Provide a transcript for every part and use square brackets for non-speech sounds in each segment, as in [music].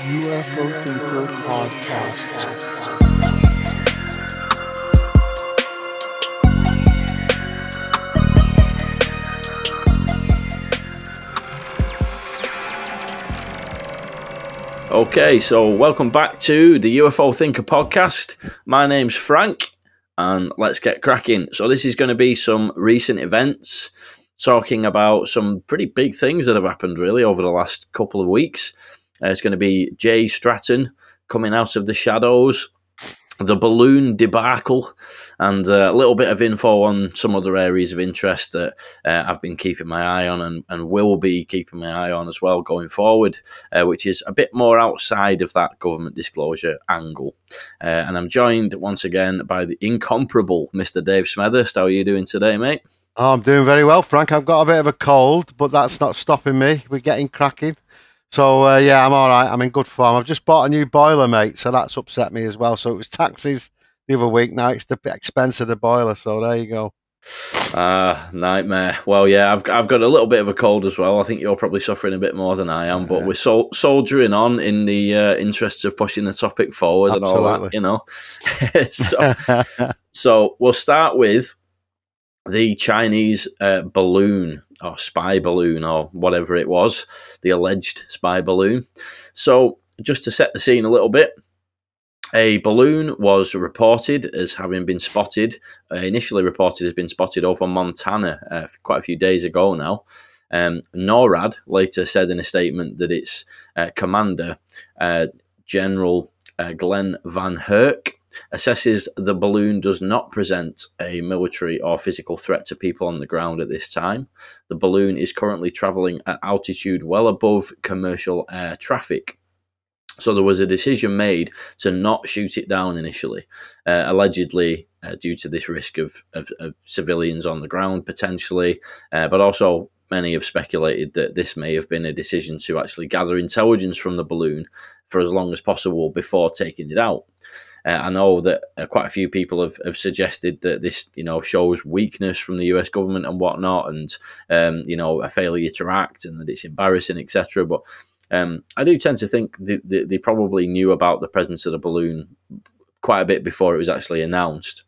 UFO Thinker Podcast. Okay, so welcome back to the UFO Thinker podcast. My name's Frank, and let's get cracking. So, this is going to be some recent events, talking about some pretty big things that have happened really over the last couple of weeks. Uh, it's going to be Jay Stratton coming out of the shadows, the balloon debacle, and uh, a little bit of info on some other areas of interest that uh, I've been keeping my eye on and, and will be keeping my eye on as well going forward, uh, which is a bit more outside of that government disclosure angle. Uh, and I'm joined once again by the incomparable Mr. Dave Smethurst. How are you doing today, mate? Oh, I'm doing very well, Frank. I've got a bit of a cold, but that's not stopping me. We're getting cracking. So uh, yeah, I'm all right. I'm in good form. I've just bought a new boiler, mate. So that's upset me as well. So it was taxes the other week. Now it's the expense of the boiler. So there you go. Ah, nightmare. Well, yeah, I've I've got a little bit of a cold as well. I think you're probably suffering a bit more than I am, but Yeah. we're sol- soldiering on in the uh, interests of pushing the topic forward and all that, you know. [laughs] so, [laughs] so we'll start with the Chinese uh, balloon or spy balloon or whatever it was, the alleged spy balloon. So, just to set the scene a little bit, a balloon was reported as having been spotted, uh, initially reported as being spotted over Montana uh, quite a few days ago now. Um, NORAD later said in a statement that its uh, commander, uh, General uh, Glen VanHerck, assesses the balloon does not present a military or physical threat to people on the ground at this time. The balloon is currently traveling at altitude well above commercial air traffic. So there was a decision made to not shoot it down initially, uh, allegedly uh, due to this risk of, of, of civilians on the ground potentially, uh, but also many have speculated that this may have been a decision to actually gather intelligence from the balloon for as long as possible before taking it out. Uh, I know that uh, quite a few people have, have suggested that this, you know, shows weakness from the U.S. government and whatnot, and um, you know, a failure to act, and that it's embarrassing, etc. But um, I do tend to think they, they probably knew about the presence of the balloon quite a bit before it was actually announced,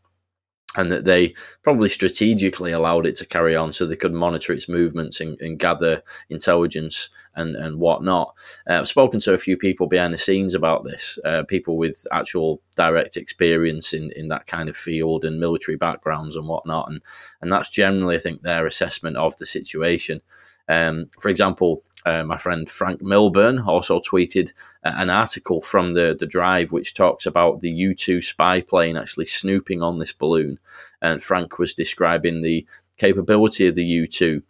and that they probably strategically allowed it to carry on so they could monitor its movements and, and gather intelligence and, and whatnot. Uh, I've spoken to a few people behind the scenes about this, uh, people with actual direct experience in, in that kind of field and military backgrounds and whatnot, and and that's generally, I think, their assessment of the situation. Um, for example, uh, my friend Frank Milburn also tweeted uh, an article from the, the drive which talks about the U 2 spy plane actually snooping on this balloon. And Frank was describing the capability of the U 2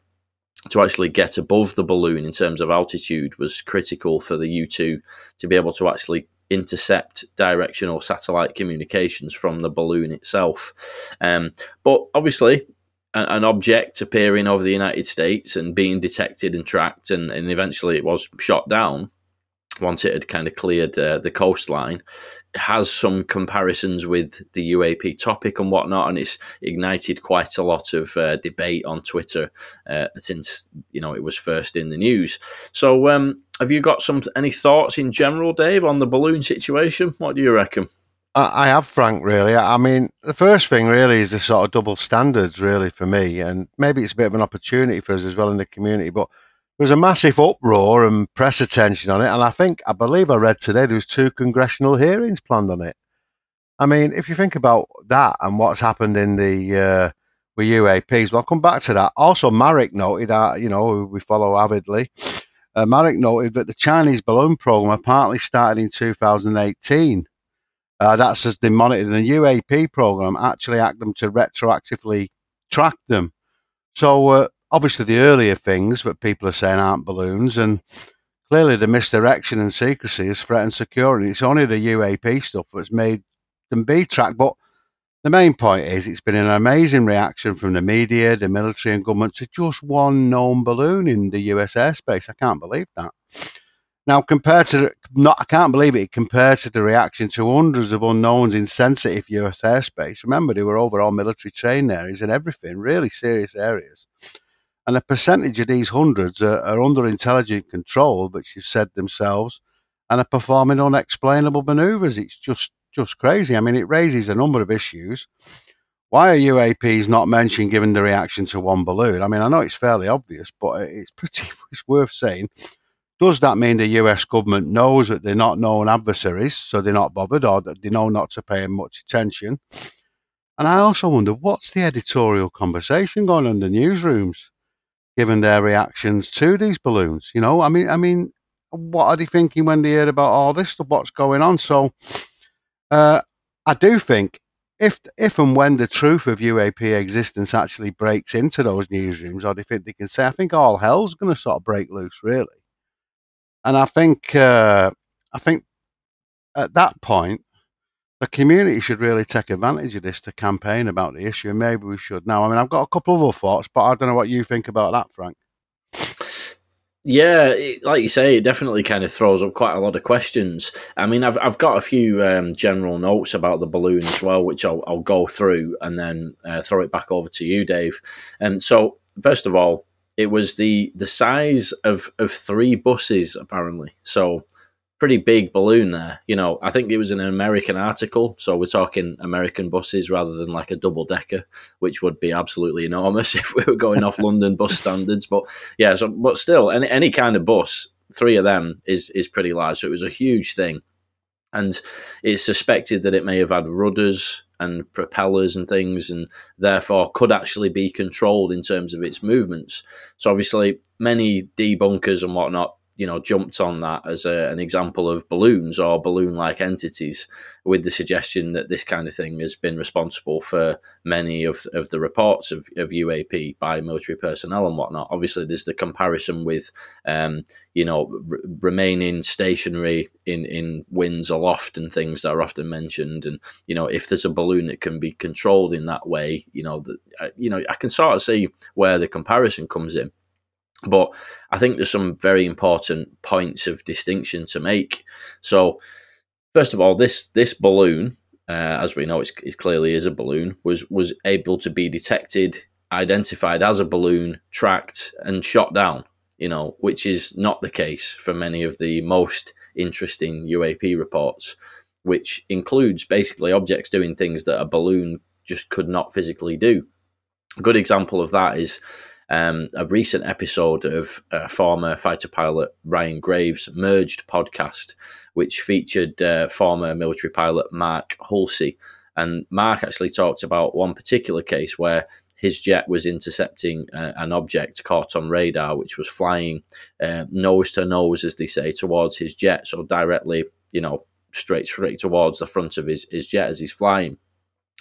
to actually get above the balloon in terms of altitude was critical for the U 2 to be able to actually intercept directional satellite communications from the balloon itself. Um, but obviously, an object appearing over the United States and being detected and tracked, and, and eventually it was shot down once it had kind of cleared uh, the coastline, has some comparisons with the UAP topic and whatnot, and it's ignited quite a lot of uh, debate on Twitter uh, since you know it was first in the news. So, um, have you got some any thoughts in general, Dave, on the balloon situation? What do you reckon? I, have, Frank. Really, I mean, the first thing really is the sort of double standards, really, for me, and maybe it's a bit of an opportunity for us as well in the community. But there was a massive uproar and press attention on it, and I think, I believe, I read today there was two congressional hearings planned on it. I mean, if you think about that and what's happened in the uh, with UAPs, well, I'll come back to that. Also, Marek noted that you know we follow avidly. Uh, Marek noted that the Chinese balloon program apparently started in 2018. Uh, that's as they monitored the UAP program actually act them to retroactively track them. So uh, obviously the earlier things that people are saying aren't balloons, and clearly the misdirection and secrecy has threatened security. It's only the UAP stuff that's made them be tracked. But the main point is it's been an amazing reaction from the media, the military, and government to just one known balloon in the US airspace. I can't believe that. Now, compared to not, I can't believe it. Compared to the reaction to hundreds of unknowns in sensitive US airspace. Remember, they were over all military training areas and everything, really serious areas. And a percentage of these hundreds are, are under intelligent control, which you've said themselves, and are performing unexplainable maneuvers. It's just just crazy. I mean, it raises a number of issues. Why are UAPs not mentioned given the reaction to one balloon? I mean, I know it's fairly obvious, but it's pretty [laughs] it's worth saying. Does that mean the US government knows that they're not known adversaries, so they're not bothered, or that they know not to pay much attention? And I also wonder what's the editorial conversation going on in the newsrooms, given their reactions to these balloons? You know, I mean, I mean, what are they thinking when they hear about all this stuff? What's going on? So, uh, I do think if if and when the truth of UAP existence actually breaks into those newsrooms, or they think they can say, I think all hell's going to sort of break loose, really. And I think uh, I think at that point, the community should really take advantage of this to campaign about the issue. Maybe we should now. I mean, I've got a couple of other thoughts, but I don't know what you think about that, Frank. Yeah, it, like you say, it definitely kind of throws up quite a lot of questions. I mean, I've I've got a few um, general notes about the balloon as well, which I'll, I'll go through and then uh, throw it back over to you, Dave. And so, first of all, it was the the size of of three buses apparently. So pretty big balloon there. You know, I think it was an American article, so we're talking American buses rather than like a double decker, which would be absolutely enormous [laughs] if we were going off London bus [laughs] standards. But yeah, so but still, any any kind of bus, three of them is is pretty large. So it was a huge thing, and it's suspected that it may have had rudders and propellers and things, and therefore could actually be controlled in terms of its movements. So obviously, many debunkers and whatnot you know jumped on that as a, an example of balloons or balloon-like entities, with the suggestion that this kind of thing has been responsible for many of, of the reports of, of UAP by military personnel and whatnot. Obviously, there's the comparison with um, you know r- remaining stationary in in winds aloft and things that are often mentioned, and you know if there's a balloon that can be controlled in that way, you know uh, you know I can sort of see where the comparison comes in. But I think there's some very important points of distinction to make. So, first of all, this this balloon, uh, as we know, it clearly is a balloon, was was able to be detected, identified as a balloon, tracked, and shot down. You know, which is not the case for many of the most interesting UAP reports, which includes basically objects doing things that a balloon just could not physically do. A good example of that is um, a recent episode of uh, former fighter pilot Ryan Graves' Merged podcast, which featured uh, former military pilot Mark Hulsey. And Mark actually talked about one particular case where his jet was intercepting uh, an object caught on radar, which was flying uh, nose to nose, as they say, towards his jet. So directly, you know, straight straight towards the front of his, his jet as he's flying.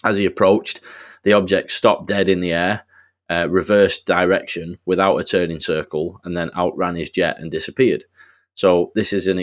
As he approached, the object stopped dead in the air uh, reversed direction without a turning circle and then outran his jet and disappeared. So this is an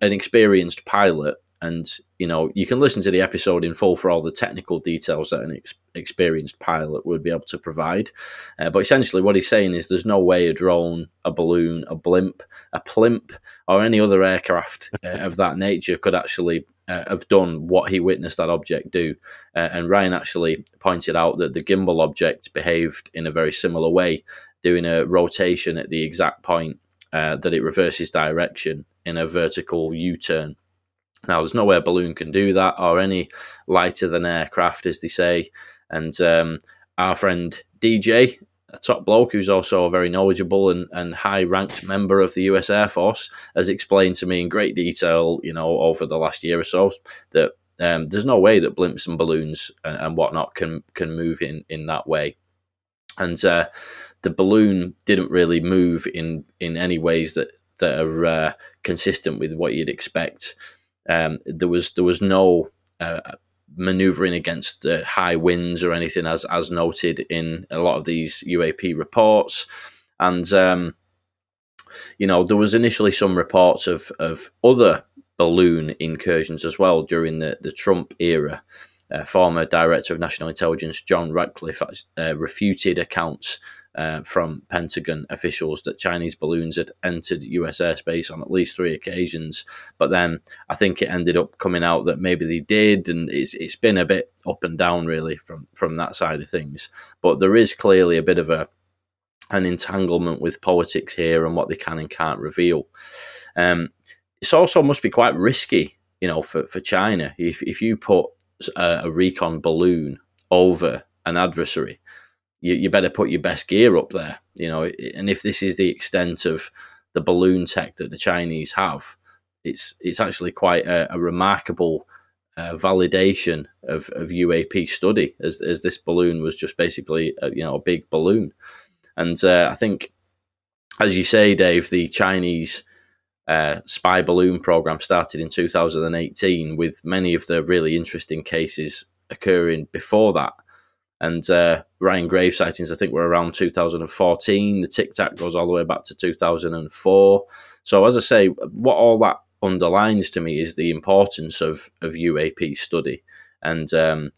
an experienced pilot, and you know you can listen to the episode in full for all the technical details that an ex- experienced pilot would be able to provide. Uh, but essentially, what he's saying is there's no way a drone, a balloon, a blimp, a plimp, or any other aircraft uh, of that nature could actually uh, have done what he witnessed that object do. Uh, and Ryan actually pointed out that the gimbal object behaved in a very similar way, doing a rotation at the exact point uh, that it reverses direction in a vertical U turn. Now, there's no way a balloon can do that, or any lighter than aircraft, as they say. And um, our friend DJ a top bloke who's also a very knowledgeable and, and high ranked member of the US Air Force, has explained to me in great detail, you know, over the last year or so, that um, there's no way that blimps and balloons and, and, whatnot can can move in in that way. And uh, the balloon didn't really move in in any ways that that are uh, consistent with what you'd expect. Um, there was there was no uh, maneuvering against uh, high winds or anything, as as noted in a lot of these UAP reports. And um, you know, there was initially some reports of of other balloon incursions as well during the the Trump era. Uh, former Director of National Intelligence John Ratcliffe uh, refuted accounts uh, from Pentagon officials that Chinese balloons had entered US airspace on at least three occasions. But then I think it ended up coming out that maybe they did, and it's it's been a bit up and down really from from that side of things. But there is clearly a bit of a an entanglement with politics here and what they can and can't reveal. Um, it's also must be quite risky, you know, for, for China if if you put a, a recon balloon over an adversary, you, you better put your best gear up there, you know. And if this is the extent of the balloon tech that the Chinese have, it's it's actually quite a, a remarkable uh, validation of, of UAP study, as, as this balloon was just basically a, you know a big balloon, and uh, I think, as you say, Dave, the Chinese uh, spy balloon program started in 2018, with many of the really interesting cases occurring before that. And uh, Ryan Graves sightings, I think, were around 2014. The Tic Tac goes all the way back to 2004. So, as I say, what all that underlines to me is the importance of of UAP study and um,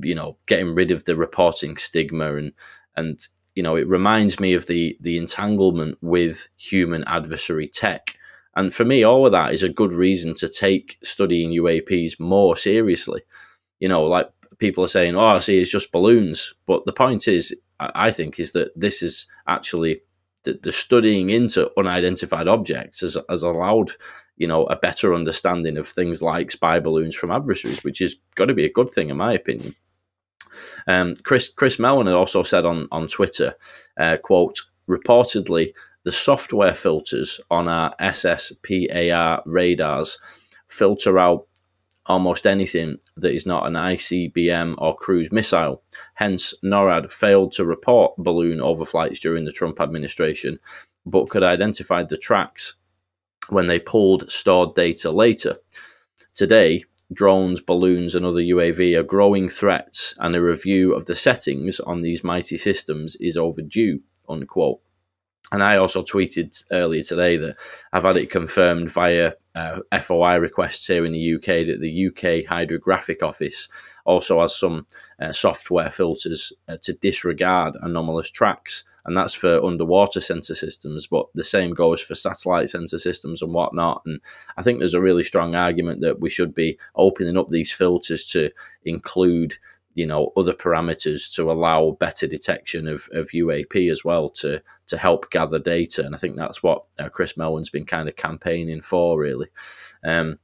you know getting rid of the reporting stigma and and you know it reminds me of the the entanglement with human adversary tech and for me all of that is a good reason to take studying UAPs more seriously you know like people are saying oh I see it's just balloons but the point is I think is that this is actually the, the studying into unidentified objects has, has allowed you know a better understanding of things like spy balloons from adversaries, which is got to be a good thing in my opinion. Um, Chris Chris Mellon also said on on Twitter, uh, "quote Reportedly, the software filters on our SSPAR radars filter out almost anything that is not an ICBM or cruise missile. Hence, NORAD failed to report balloon overflights during the Trump administration, but could identify the tracks when they pulled stored data later. Today, drones, balloons, and other UAV are growing threats, and a review of the settings on these mighty systems is overdue. Unquote. And I also tweeted earlier today that I've had it confirmed via uh, FOI requests here in the UK that the UK Hydrographic Office also has some uh, software filters uh, to disregard anomalous tracks. And that's for underwater sensor systems, but the same goes for satellite sensor systems and whatnot. And I think there's a really strong argument that we should be opening up these filters to include you know other parameters to allow better detection of, of UAP as well to to help gather data. And I think that's what uh, Chris Mellon's been kind of campaigning for really. Um,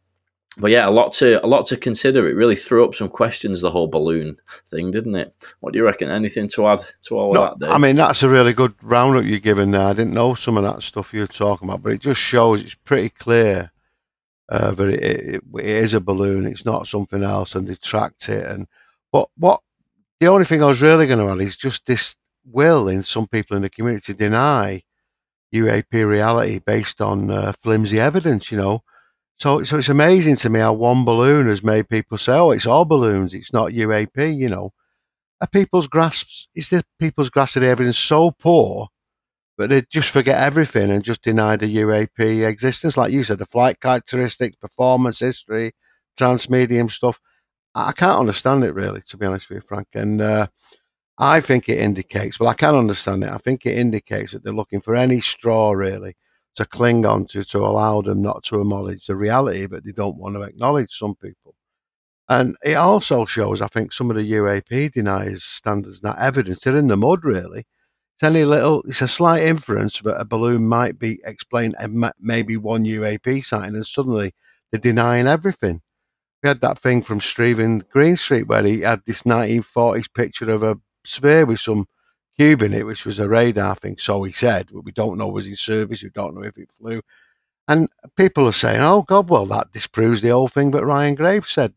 but yeah a lot to a lot to consider. It really threw up some questions the whole balloon thing didn't it? What do you reckon? Anything to add to all no, that Dave? I mean that's a really good roundup you're giving there. I didn't know some of that stuff you're talking about but it just shows it's pretty clear uh, but it, it, it is a balloon. It's not something else and they tracked it and but what the only thing I was really going to add is just this will in some people in the community deny UAP reality based on uh, flimsy evidence, you know. So, so it's amazing to me how one balloon has made people say, "Oh, it's all balloons; it's not UAP." You know, are people's grasps is the people's grasp of the evidence so poor, but they just forget everything and just deny the UAP existence, like you said, the flight characteristics, performance history, transmedium stuff. I can't understand it really, to be honest with you, Frank. And uh, I think it indicates, well, I can understand it. I think it indicates that they're looking for any straw really to cling on to to allow them not to acknowledge the reality, but they don't want to acknowledge some people. And it also shows, I think, some of the UAP deniers standards, that evidence, they're in the mud really. It's any little, it's a slight inference that a balloon might be explained, maybe one UAP sighting, and suddenly they're denying everything we had that thing from Steven Greenstreet where he had this 1940s picture of a sphere with some cube in it, which was a radar thing. So he said, but we don't know was in service. We don't know if it flew. And people are saying, "Oh God, well that disproves the whole thing." But Ryan Graves said,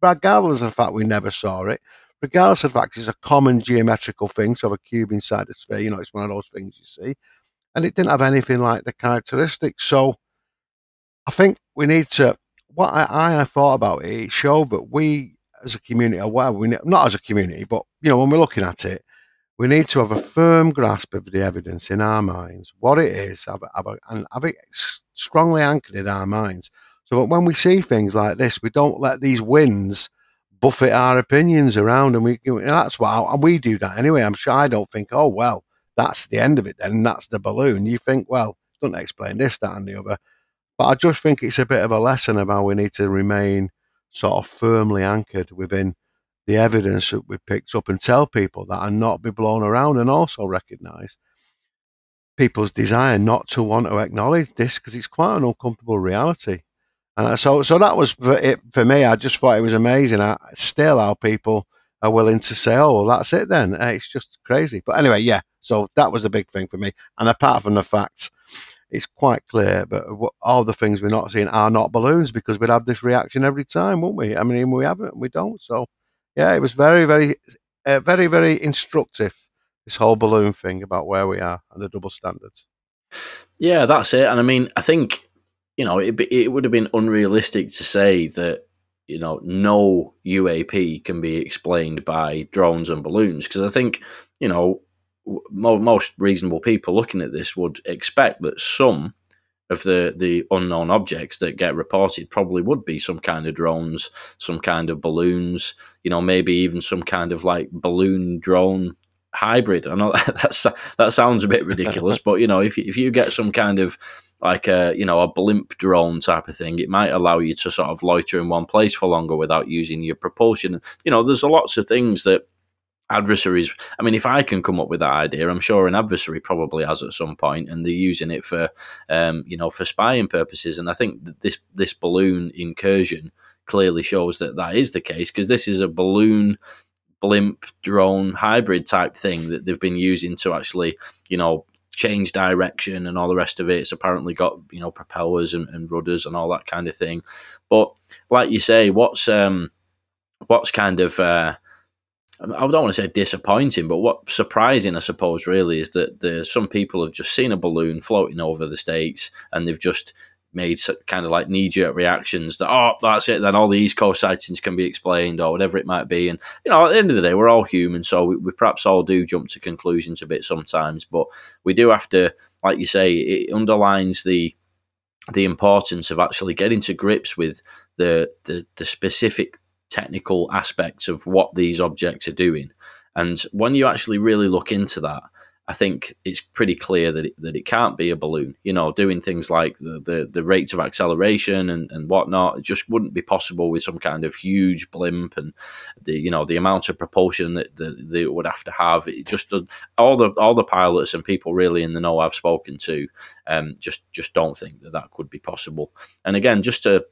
regardless of the fact we never saw it, regardless of the fact it's a common geometrical thing, so a cube inside a sphere, you know, it's one of those things you see, and it didn't have anything like the characteristics. So I think we need to what I, I thought about it, it showed that we as a community, or well, we not as a community, but you know, when we're looking at it, we need to have a firm grasp of the evidence in our minds, what it is, have, have and have it strongly anchored in our minds, so that when we see things like this, we don't let these winds buffet our opinions around, and we and that's why and we do that anyway. I'm sure I don't think, oh well, that's the end of it then, that's the balloon. You think, well, don't explain this, that, and the other. But I just think it's a bit of a lesson about we need to remain sort of firmly anchored within the evidence that we picked up and tell people that and not be blown around and also recognize people's desire not to want to acknowledge this because it's quite an uncomfortable reality. And so, so that was for it for me. I just thought it was amazing. I, still, how people are willing to say, "Oh, well, that's it then." It's just crazy. But anyway, yeah. So that was a big thing for me. And apart from the fact, it's quite clear, but all the things we're not seeing are not balloons because we'd have this reaction every time, wouldn't we? I mean, we haven't, we don't. So, yeah, it was very, very, uh, very, very instructive. This whole balloon thing about where we are and the double standards. Yeah, that's it. And I mean, I think you know, it, it would have been unrealistic to say that, you know, no UAP can be explained by drones and balloons. Because I think, you know, most reasonable people looking at this would expect that some of the, the unknown objects that get reported probably would be some kind of drones, some kind of balloons, you know, maybe even some kind of like balloon drone hybrid. I know [laughs] that's that sounds a bit ridiculous, [laughs] but you know, if if you get some kind of like a you know a blimp drone type of thing, it might allow you to sort of loiter in one place for longer without using your propulsion. You know, there's a lots of things that adversaries. I mean, if I can come up with that idea, I'm sure an adversary probably has at some point, and they're using it for um, you know for spying purposes. And I think this this balloon incursion clearly shows that that is the case because this is a balloon blimp drone hybrid type thing that they've been using to actually you know change direction and all the rest of it. It's apparently got you know propellers and, and rudders and all that kind of thing. But like you say, what's um, what's kind of uh, I don't want to say disappointing, but what surprising, I suppose, really is that the, some people have just seen a balloon floating over the states and they've just made kind of like knee jerk reactions that, oh, that's it, then all the East Coast sightings can be explained or whatever it might be. And, you know, at the end of the day, we're all human, so we, we perhaps all do jump to conclusions a bit sometimes, but we do have to, like you say, it underlines the the importance of actually getting to grips with the, the, the specific technical aspects of what these objects are doing. And when you actually really look into that, I think it's pretty clear that it, that it can't be a balloon. You know, doing things like the, the, the rates of acceleration and, and whatnot, it just wouldn't be possible with some kind of huge blimp and the you know the amount of propulsion that, that they would have to have. It just all the all the pilots and people really in the know I've spoken to um, just just don't think that that could be possible. And again, just to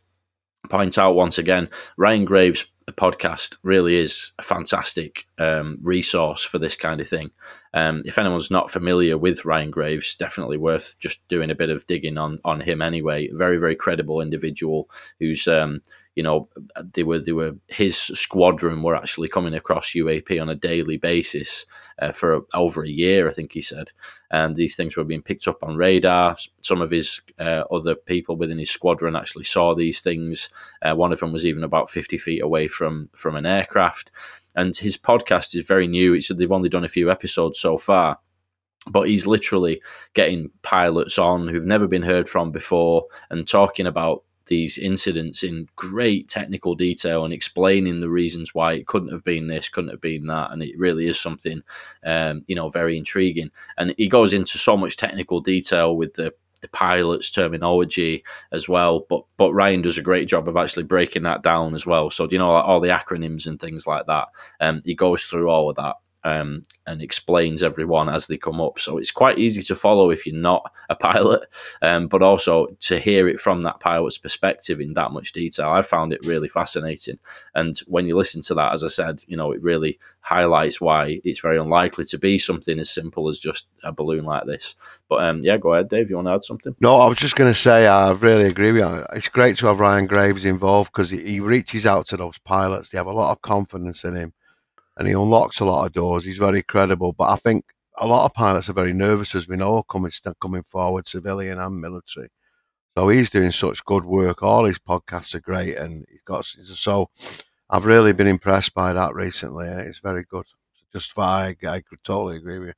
point out once again, Ryan Graves' podcast really is a fantastic um, resource for this kind of thing. Um, if anyone's not familiar with Ryan Graves, definitely worth just doing a bit of digging on on him anyway. Very very credible individual who's um, you know they were they were his squadron were actually coming across UAP on a daily basis uh, for over a year, I think he said, and these things were being picked up on radar. Some of his uh, other people within his squadron actually saw these things. Uh, one of them was even about fifty feet away from from an aircraft, and his podcast is very new. Said they've only done a few episodes so far but he's literally getting pilots on who've never been heard from before and talking about these incidents in great technical detail and explaining the reasons why it couldn't have been this, couldn't have been that, and it really is something, um, you know, very intriguing. And he goes into so much technical detail with the the pilot's terminology as well. But but Ryan does a great job of actually breaking that down as well. So you know all the acronyms and things like that. Um, he goes through all of that um, and explains everyone as they come up. So it's quite easy to follow if you're not a pilot, um, but also to hear it from that pilot's perspective in that much detail. I found it really fascinating. And when you listen to that, as I said, you know, it really highlights why it's very unlikely to be something as simple as just a balloon like this. But um, yeah, go ahead, Dave. You want to add something? No, I was just going to say I really agree with you. It's great to have Ryan Graves involved because he reaches out to those pilots. They have a lot of confidence in him and he unlocks a lot of doors. He's very credible, but I think a lot of pilots are very nervous, as we know, coming coming forward, civilian and military. So he's doing such good work. All his podcasts are great, and he's got so. I've really been impressed by that recently, it's very good. Just I, I could totally agree with you.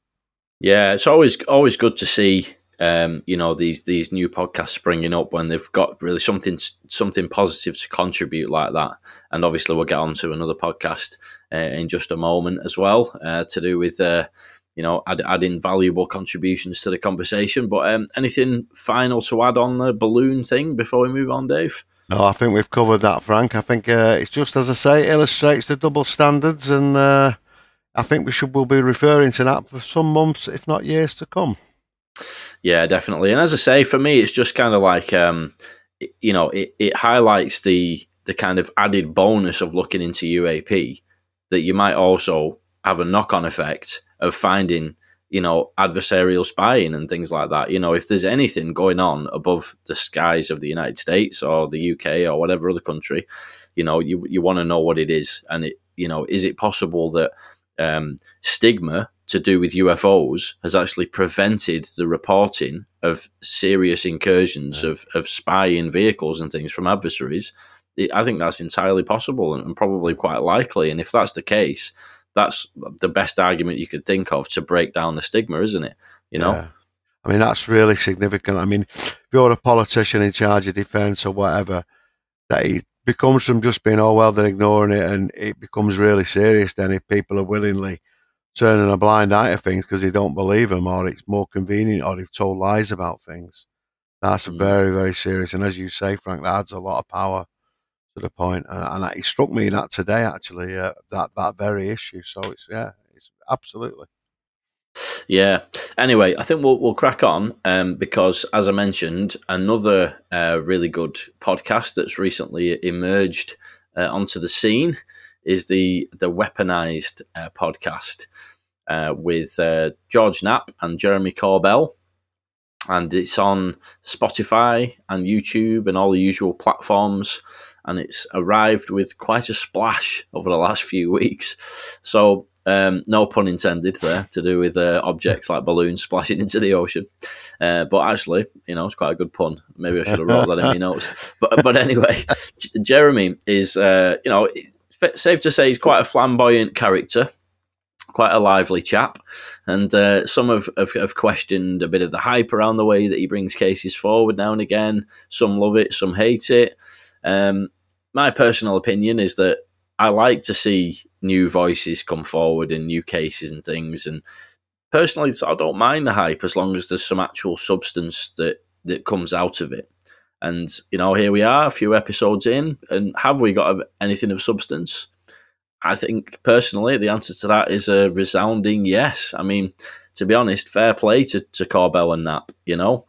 Yeah, it's always always good to see um, you know these these new podcasts springing up when they've got really something something positive to contribute like that. And obviously, we'll get on to another podcast uh, in just a moment as well uh, to do with uh, you know add, adding valuable contributions to the conversation. But um, anything final to add on the balloon thing before we move on, Dave? No, I think we've covered that, Frank. I think uh, it's just as I say, it illustrates the double standards, and uh, I think we should will be referring to that for some months, if not years, to come. Yeah, definitely. And as I say, for me, it's just kind of like, um, you know, it, it highlights the the kind of added bonus of looking into UAP that you might also have a knock on effect of finding, you know, adversarial spying and things like that. You know, if there's anything going on above the skies of the United States or the UK or whatever other country, you know, you you want to know what it is, and it, you know, is it possible that um, stigma to do with UFOs has actually prevented the reporting of serious incursions yeah. of, of spying vehicles and things from adversaries. I think that's entirely possible and, and probably quite likely. And if that's the case, that's the best argument you could think of to break down the stigma, isn't it? You know? Yeah. I mean, that's really significant. I mean, if you're a politician in charge of defence or whatever, that it becomes from just being, oh, well, they're ignoring it and it becomes really serious then if people are willingly turning a blind eye to things because they don't believe them or it's more convenient or they've told lies about things. That's mm. very, very serious. And as you say, Frank, that adds a lot of power to the point. And, and it struck me that today, actually, uh, that, that very issue. So it's, yeah, it's absolutely. Yeah. Anyway, I think we'll we'll crack on um, because, as I mentioned, another uh, really good podcast that's recently emerged uh, onto the scene is the the weaponized uh, podcast uh, with uh, George Knapp and Jeremy Corbell, and it's on Spotify and YouTube and all the usual platforms. And it's arrived with quite a splash over the last few weeks. So um, no pun intended there to do with uh, objects like balloons splashing into the ocean. Uh, but actually, you know, it's quite a good pun. Maybe I should have wrote that in my [laughs] notes. But but anyway, Jeremy is, uh, you know, safe to say he's quite a flamboyant character, quite a lively chap, and uh, some have, have, have questioned a bit of the hype around the way that he brings cases forward now and again. Some love it, some hate it. Um, my personal opinion is that I like to see new voices come forward and new cases and things. And personally, I don't mind the hype as long as there's some actual substance that that comes out of it. And, you know, here we are, a few episodes in, and have we got anything of substance? I think personally, the answer to that is a resounding yes. I mean, to be honest, fair play to, to Corbell and Knapp, you know.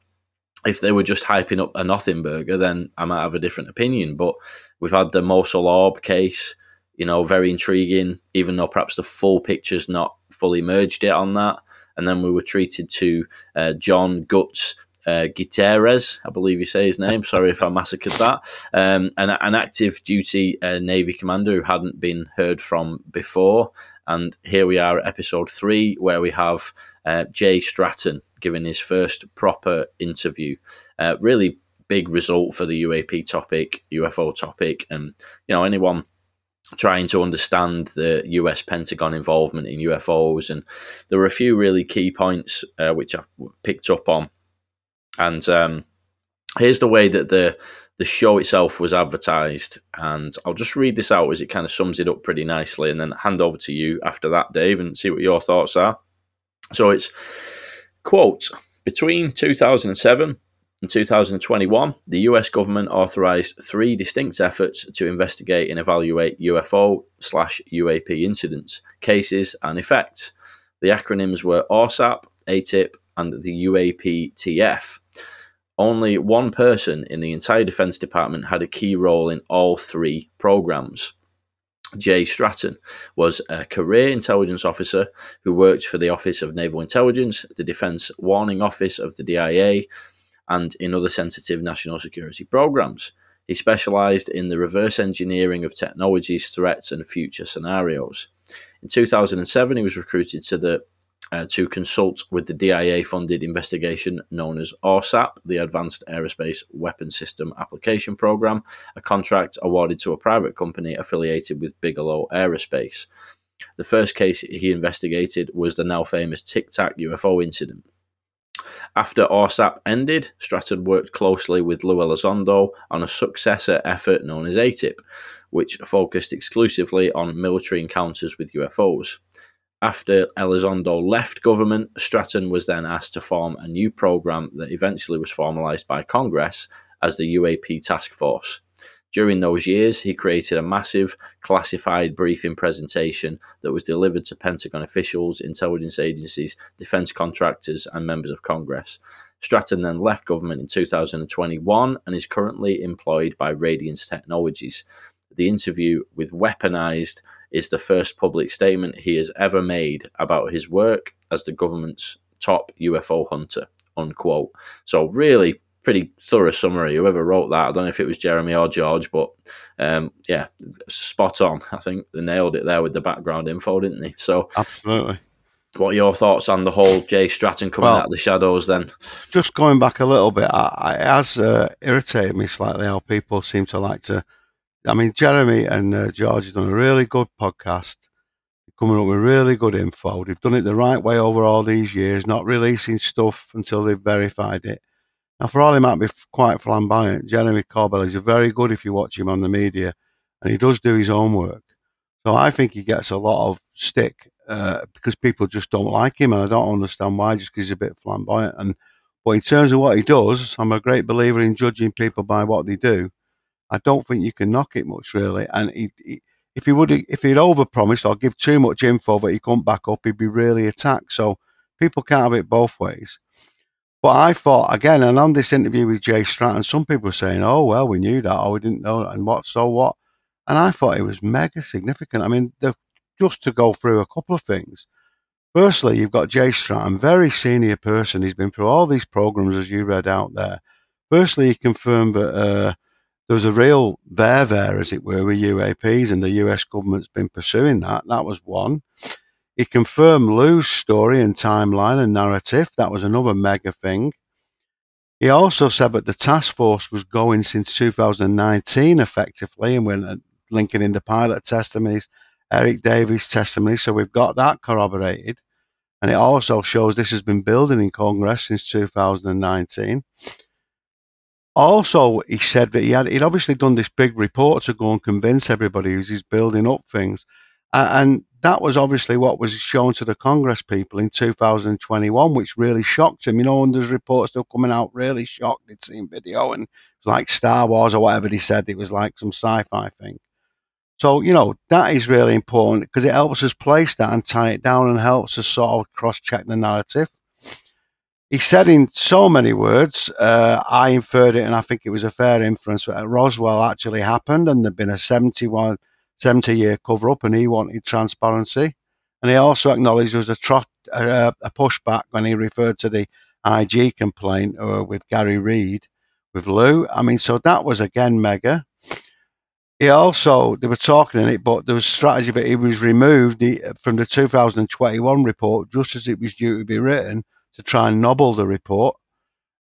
If they were just hyping up a nothing burger, then I might have a different opinion. But we've had the Mosul Orb case, you know, very intriguing, even though perhaps the full picture's not fully merged yet on that. And then we were treated to uh, John Guts uh, Gutierrez, I believe you say his name. [laughs] Sorry if I massacred that. Um, an, an active duty uh, Navy commander who hadn't been heard from before. And here we are at episode three, where we have uh, Jay Stratton giving his first proper interview. Uh, really big result for the UAP topic, UFO topic. And, you know, anyone trying to understand the US Pentagon involvement in UFOs. And there were a few really key points uh, which I picked up on and um, here's the way that the the show itself was advertised, and I'll just read this out as it kind of sums it up pretty nicely, and then hand over to you after that, Dave, and see what your thoughts are. So it's quote between 2007 and 2021, the US government authorized three distinct efforts to investigate and evaluate UFO slash UAP incidents, cases, and effects. The acronyms were AAWSAP, AATIP, and the UAPTF. Only one person in the entire Defence Department had a key role in all three programs. Jay Stratton was a career intelligence officer who worked for the Office of Naval Intelligence, the Defence Warning Office of the DIA, and in other sensitive national security programs. He specialised in the reverse engineering of technologies, threats, and future scenarios. In 2007, he was recruited to the uh, to consult with the DIA funded investigation known as AAWSAP, the Advanced Aerospace Weapon System Application Program, a contract awarded to a private company affiliated with Bigelow Aerospace. The first case he investigated was the now famous Tic Tac UFO incident. After AAWSAP ended, Stratton worked closely with Lou Elizondo on a successor effort known as AATIP, which focused exclusively on military encounters with UFOs. After Elizondo left government, Stratton was then asked to form a new program that eventually was formalized by Congress as the UAP Task Force. During those years, he created a massive classified briefing presentation that was delivered to Pentagon officials, intelligence agencies, defense contractors, and members of Congress. Stratton then left government in 2021 and is currently employed by Radiance Technologies. The interview with Weaponized is the first public statement he has ever made about his work as the government's top UFO hunter. Unquote. So really pretty thorough summary. Whoever wrote that, I don't know if it was Jeremy or George, but um, yeah, spot on. I think they nailed it there with the background info, didn't they? So absolutely. What are your thoughts on the whole Jay Stratton coming well, out of the shadows then? Just going back a little bit, I, it has uh, irritated me slightly how people seem to like to. I mean, Jeremy and uh, George have done a really good podcast, coming up with really good info. They've done it the right way over all these years, not releasing stuff until they've verified it. Now, for all he might be quite flamboyant, Jeremy Corbell is very good if you watch him on the media, and he does do his own work. So I think he gets a lot of stick uh, because people just don't like him, and I don't understand why. Just because he's a bit flamboyant. And but in terms of what he does, I'm a great believer in judging people by what they do. I don't think you can knock it much, really. And he, he, if he would, if he'd overpromised or give too much info that he couldn't back up, he'd be really attacked. So people can't have it both ways. But I thought again, and on this interview with Jay Stratton, some people were saying, "Oh well, we knew that, or we didn't know," and what? So what? And I thought it was mega significant. I mean, the just to go through a couple of things. Firstly, you've got Jay Stratton, very senior person. He's been through all these programs, as you read out there. Firstly, he confirmed that uh, there was a real there there, as it were, with UAPs, and the US government's been pursuing that. That was one. He confirmed Lou's story and timeline and narrative. That was another mega thing. He also said that the task force was going since 2019 effectively, and we're uh, linking in the pilot testimonies Eric Davis' testimony. So we've got that corroborated. And it also shows this has been building in Congress since 2019. Also, he said that he had he'd obviously done this big report to go and convince everybody he's building up things. And that was obviously what was shown to the Congress people in 2021, which really shocked him. You know, and there's reports still coming out really shocked. They'd seen video and it was like Star Wars or whatever they said. It was like some sci fi thing. So, you know, that is really important because it helps us place that and tie it down and helps us sort of cross check the narrative. He said in so many words, uh, I inferred it and I think it was a fair inference that Roswell actually happened and there'd been a 71, 70 year cover up and he wanted transparency. And he also acknowledged there was a, trot, a pushback when he referred to the IG complaint uh, with Garry Reid with Lou. I mean, so that was again mega he also they were talking in it, but there was strategy that he was removed from the 2021 report just as it was due to be written to try and nobble the report,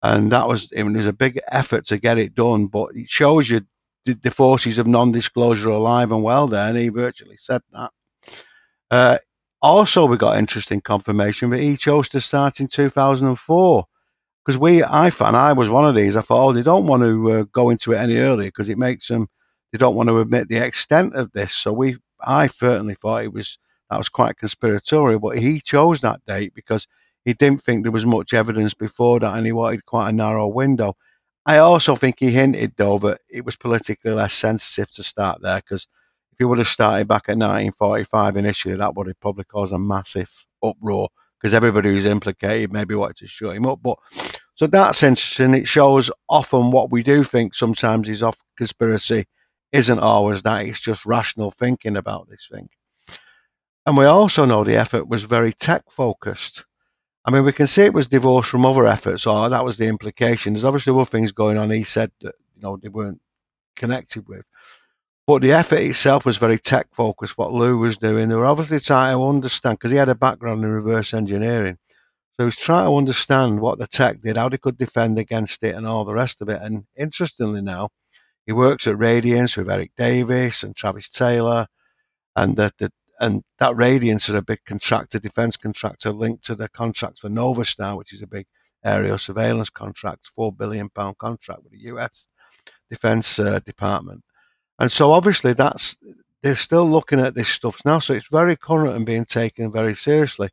and that was it was a big effort to get it done. But it shows you the, the forces of non-disclosure are alive and well there, and he virtually said that. Uh, also, we got interesting confirmation that he chose to start in 2004 because we, I found I was one of these. I thought, oh, they don't want to uh, go into it any earlier because it makes them they don't want to admit the extent of this. So we, I certainly thought it was that was quite conspiratorial, but he chose that date because he didn't think there was much evidence before that, and he wanted quite a narrow window. I also think he hinted though that it was politically less sensitive to start there because if he would have started back at 1945 initially, that would have probably caused a massive uproar because everybody who's implicated maybe wanted to shut him up. But so that's interesting. It shows often what we do think sometimes is off conspiracy isn't always that. It's just rational thinking about this thing. And we also know the effort was very tech focused. I mean, we can see it was divorced from other efforts, or that was the implication. There's obviously other things going on. He said that you know they weren't connected with, but the effort itself was very tech focused. What Lou was doing, they were obviously trying to understand because he had a background in reverse engineering, so he was trying to understand what the tech did, how they could defend against it, and all the rest of it. And interestingly, now he works at Radiance with Eric Davis and Travis Taylor, and that the and that Radiance are a big contractor, defense contractor linked to the contract for Novastar, which is a big aerial surveillance contract, four billion pound contract with the U.S. Defense uh, Department. And so obviously that's they're still looking at this stuff now, so it's very current and being taken very seriously.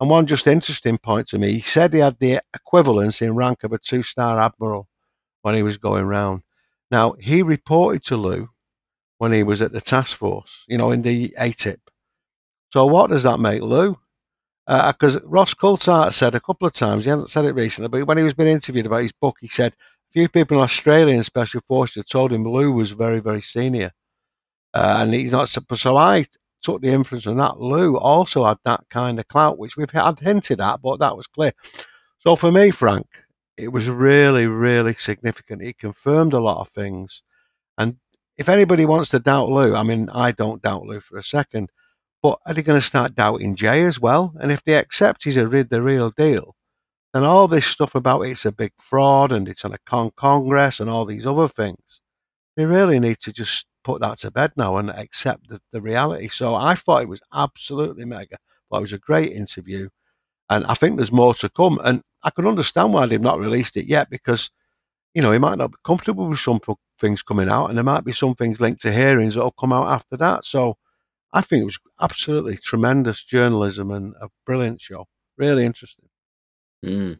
And one just interesting point to me, he said he had the equivalence in rank of a two-star admiral when he was going round. Now, he reported to Lou when he was at the task force, you know, in the AATIP. So what does that make Lou? Because uh, Ross Coulthart said a couple of times, he hasn't said it recently, but when he was being interviewed about his book, he said a few people in Australia in Special Forces told him Lou was very, very senior. Uh, and he's not, so I took the inference from that. Lou also had that kind of clout, which we've had hinted at, but that was clear. So for me, Frank, it was really, really significant. It confirmed a lot of things. And if anybody wants to doubt Lou, I mean, I don't doubt Lou for a second, but are they going to start doubting Jay as well? And if they accept he's a the real deal, then all this stuff about it's a big fraud and it's on a con- Congress and all these other things, they really need to just put that to bed now and accept the, the reality. So I thought it was absolutely mega. But it was a great interview. And I think there's more to come. And I can understand why they've not released it yet because, you know, he might not be comfortable with some things coming out and there might be some things linked to hearings that'll come out after that. So I think it was absolutely tremendous journalism and a brilliant show. Really interesting. Mm.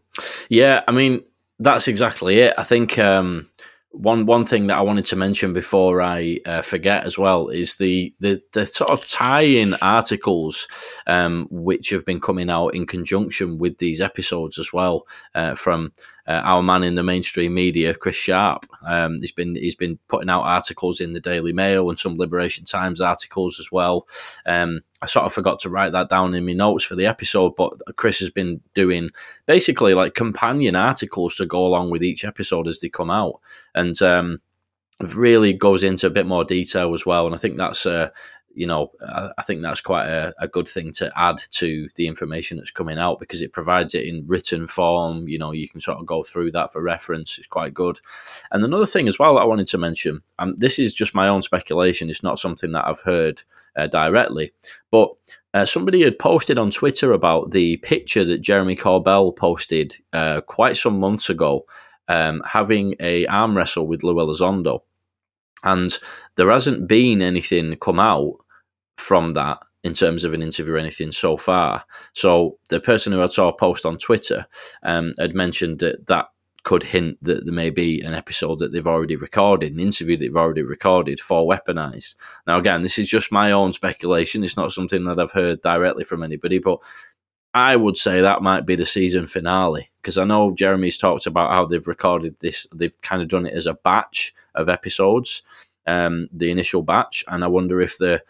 Yeah, I mean, that's exactly it. I think um, one one thing that I wanted to mention before I uh, forget as well is the the, the sort of tie-in articles um, which have been coming out in conjunction with these episodes as well uh, from uh, our man in the mainstream media, Chris Sharp. Um, he's been he's been putting out articles in the Daily Mail and some Liberation Times articles as well. Um, I sort of forgot to write that down in my notes for the episode, but Chris has been doing basically like companion articles to go along with each episode as they come out, and um, really goes into a bit more detail as well. And I think that's uh, you know, I, I think that's quite a, a, good thing to add to the information that's coming out because it provides it in written form. You know, you can sort of go through that for reference. It's quite good. And another thing as well that I wanted to mention, um, this is just my own speculation. It's not something that I've heard uh, directly, but uh, somebody had posted on Twitter about the picture that Jeremy Corbell posted uh, quite some months ago, um, having a arm wrestle with Lou Elizondo and there hasn't been anything come out from that in terms of an interview or anything so far. So the person who I saw post on Twitter um, had mentioned that that could hint that there may be an episode that they've already recorded, an interview that they've already recorded for Weaponized. Now, again, this is just my own speculation. It's not something that I've heard directly from anybody, but I would say that might be the season finale because I know Jeremy's talked about how they've recorded this, they've kind of done it as a batch of episodes, um, the initial batch, and I wonder if the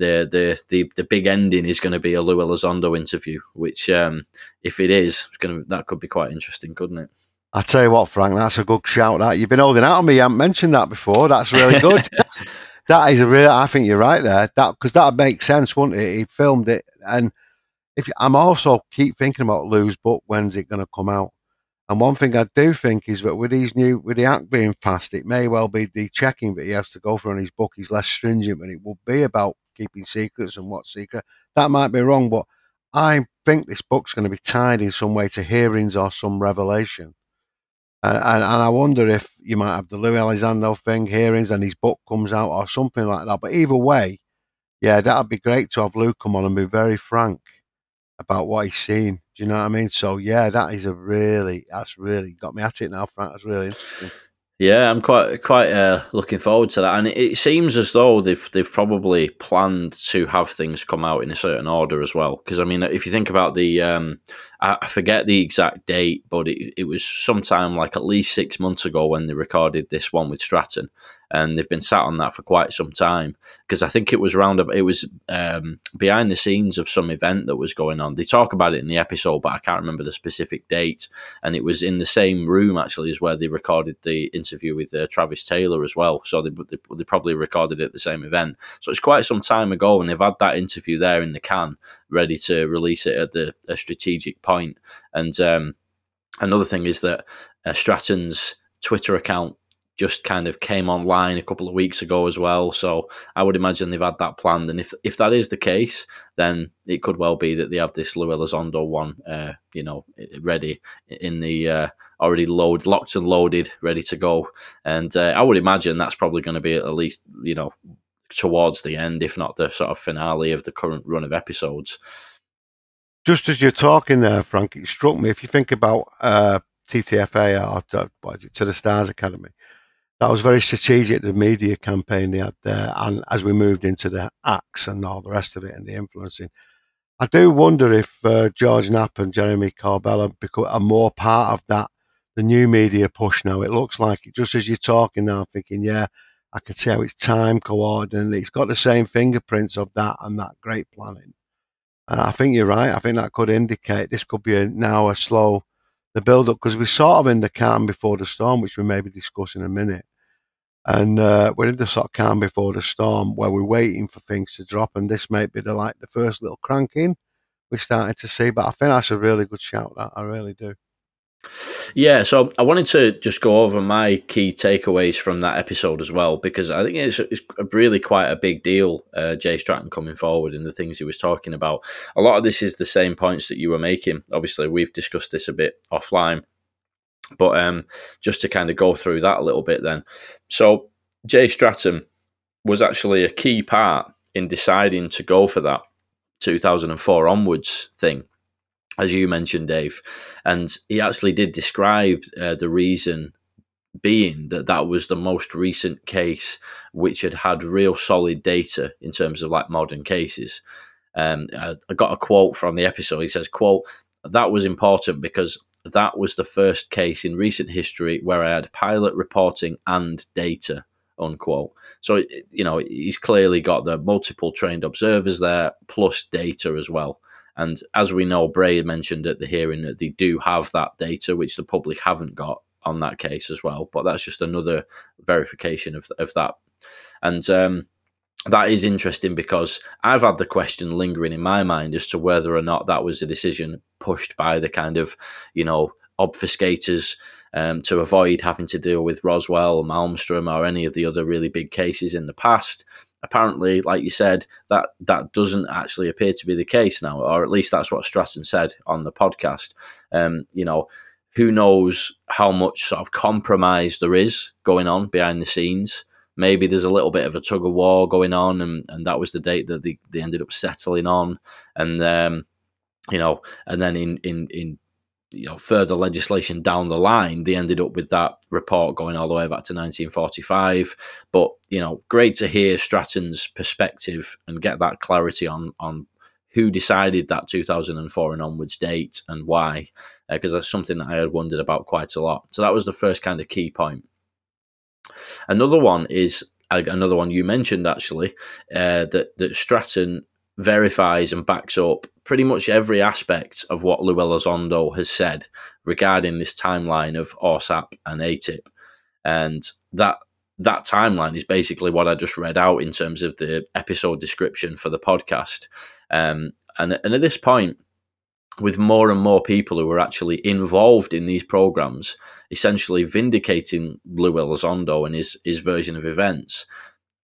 the the the, the big ending is going to be a Lou Elizondo interview, which um, if it is, it's going to that could be quite interesting, couldn't it? I tell you what, Frank, that's a good shout. That you've been holding out on me. I haven't mentioned that before. That's really [laughs] good. that is a real. I think you're right there. That because that makes sense, wouldn't it? He filmed it, and if I'm also keep thinking about Lou's book, when's it going to come out? And one thing I do think is that with these new, with the act being fast, it may well be the checking that he has to go for on his book is less stringent than it would be about keeping secrets and what's secret. That might be wrong, but I think this book's going to be tied in some way to hearings or some revelation. Uh, and, and I wonder if you might have the Lou Elizondo thing, hearings, and his book comes out or something like that. But either way, yeah, that'd be great to have Lou come on and be very frank about what he's seen. Do you know what I mean? So yeah, that is a really that's really got me at it now, Frank. That's really interesting. Yeah, I'm quite quite uh, looking forward to that, and it, it, seems as though they've they've probably planned to have things come out in a certain order as well. Because I mean, if you think about the, um, I, forget the exact date, but it, it was sometime like at least six months ago when they recorded this one with Stratton, and they've been sat on that for quite some time because I think it was around it was um, behind the scenes of some event that was going on. They talk about it in the episode, but I can't remember the specific date. And it was in the same room actually as where they recorded the interview with uh, Travis Taylor as well. So they, they, they probably recorded it at the same event. So it's quite some time ago, and they've had that interview there in the can, ready to release it at the a strategic point. And um, another thing is that uh, Stratton's Twitter account just kind of came online a couple of weeks ago as well. So I would imagine they've had that planned. And if if that is the case, then it could well be that they have this Lou Elizondo one, uh, you know, ready in the uh, already load, locked and loaded, ready to go. And uh, I would imagine that's probably going to be at least, you know, towards the end, if not the sort of finale of the current run of episodes. Just as you're talking there, Frank, it struck me if you think about uh, TTSA or to, to the Stars Academy, that was very strategic, the media campaign they had there. And as we moved into the acts and all the rest of it and the influencing, I do wonder if uh, George Knapp and Jeremy Corbell have become a more part of that, the new media push now. It looks like, just as you're talking now, I'm thinking, yeah, I can see how it's time coordinated. It's got the same fingerprints of that and that great planning. Uh, I think you're right. I think that could indicate this could be a, now a slow the build up because we're sort of in the calm before the storm, which we may be discussing in a minute. And uh, we're in the sort of calm before the storm where we're waiting for things to drop. And this might be the like the first little cranking we're starting to see. But I think that's a really good shout. That I really do. Yeah, so I wanted to just go over my key takeaways from that episode as well, because I think it's, it's really quite a big deal, uh, Jay Stratton coming forward and the things he was talking about. A lot of this is the same points that you were making. Obviously, we've discussed this a bit offline, but um, just to kind of go through that a little bit then. So, Jay Stratton was actually a key part in deciding to go for that 2004 onwards thing as you mentioned, Dave. And he actually did describe uh, the reason being that that was the most recent case which had had real solid data in terms of like modern cases. Um, I, I got a quote from the episode. He says, "quote That was important because that was the first case in recent history where I had pilot reporting and data." Unquote. So you know he's clearly got the multiple trained observers there plus data as well. And as we know, Bray mentioned at the hearing that they do have that data, which the public haven't got on that case as well. But that's just another verification of, of that. And um, that is interesting because I've had the question lingering in my mind as to whether or not that was a decision pushed by the kind of, you know, obfuscators um, to avoid having to deal with Roswell, Malmstrom, or any of the other really big cases in the past apparently, like you said, that that doesn't actually appear to be the case now, or at least that's what Stratton said on the podcast. Um, you know, who knows how much sort of compromise there is going on behind the scenes. Maybe there's a little bit of a tug of war going on, and, and that was the date that they, they ended up settling on. And um, you know, and then in in in you know further legislation down the line, they ended up with that report going all the way back to 1945. But you know, great to hear Stratton's perspective and get that clarity on on who decided that 2004 and onwards date and why, because uh, that's something that I had wondered about quite a lot. So that was the first kind of key point. Another one is another one you mentioned actually uh, that that Stratton verifies and backs up pretty much every aspect of what Lou Elizondo has said regarding this timeline of AAWSAP and AATIP. And that that timeline is basically what I just read out in terms of the episode description for the podcast. Um, and, and at this point, with more and more people who are actually involved in these programs, essentially vindicating Lou Elizondo and his, his version of events,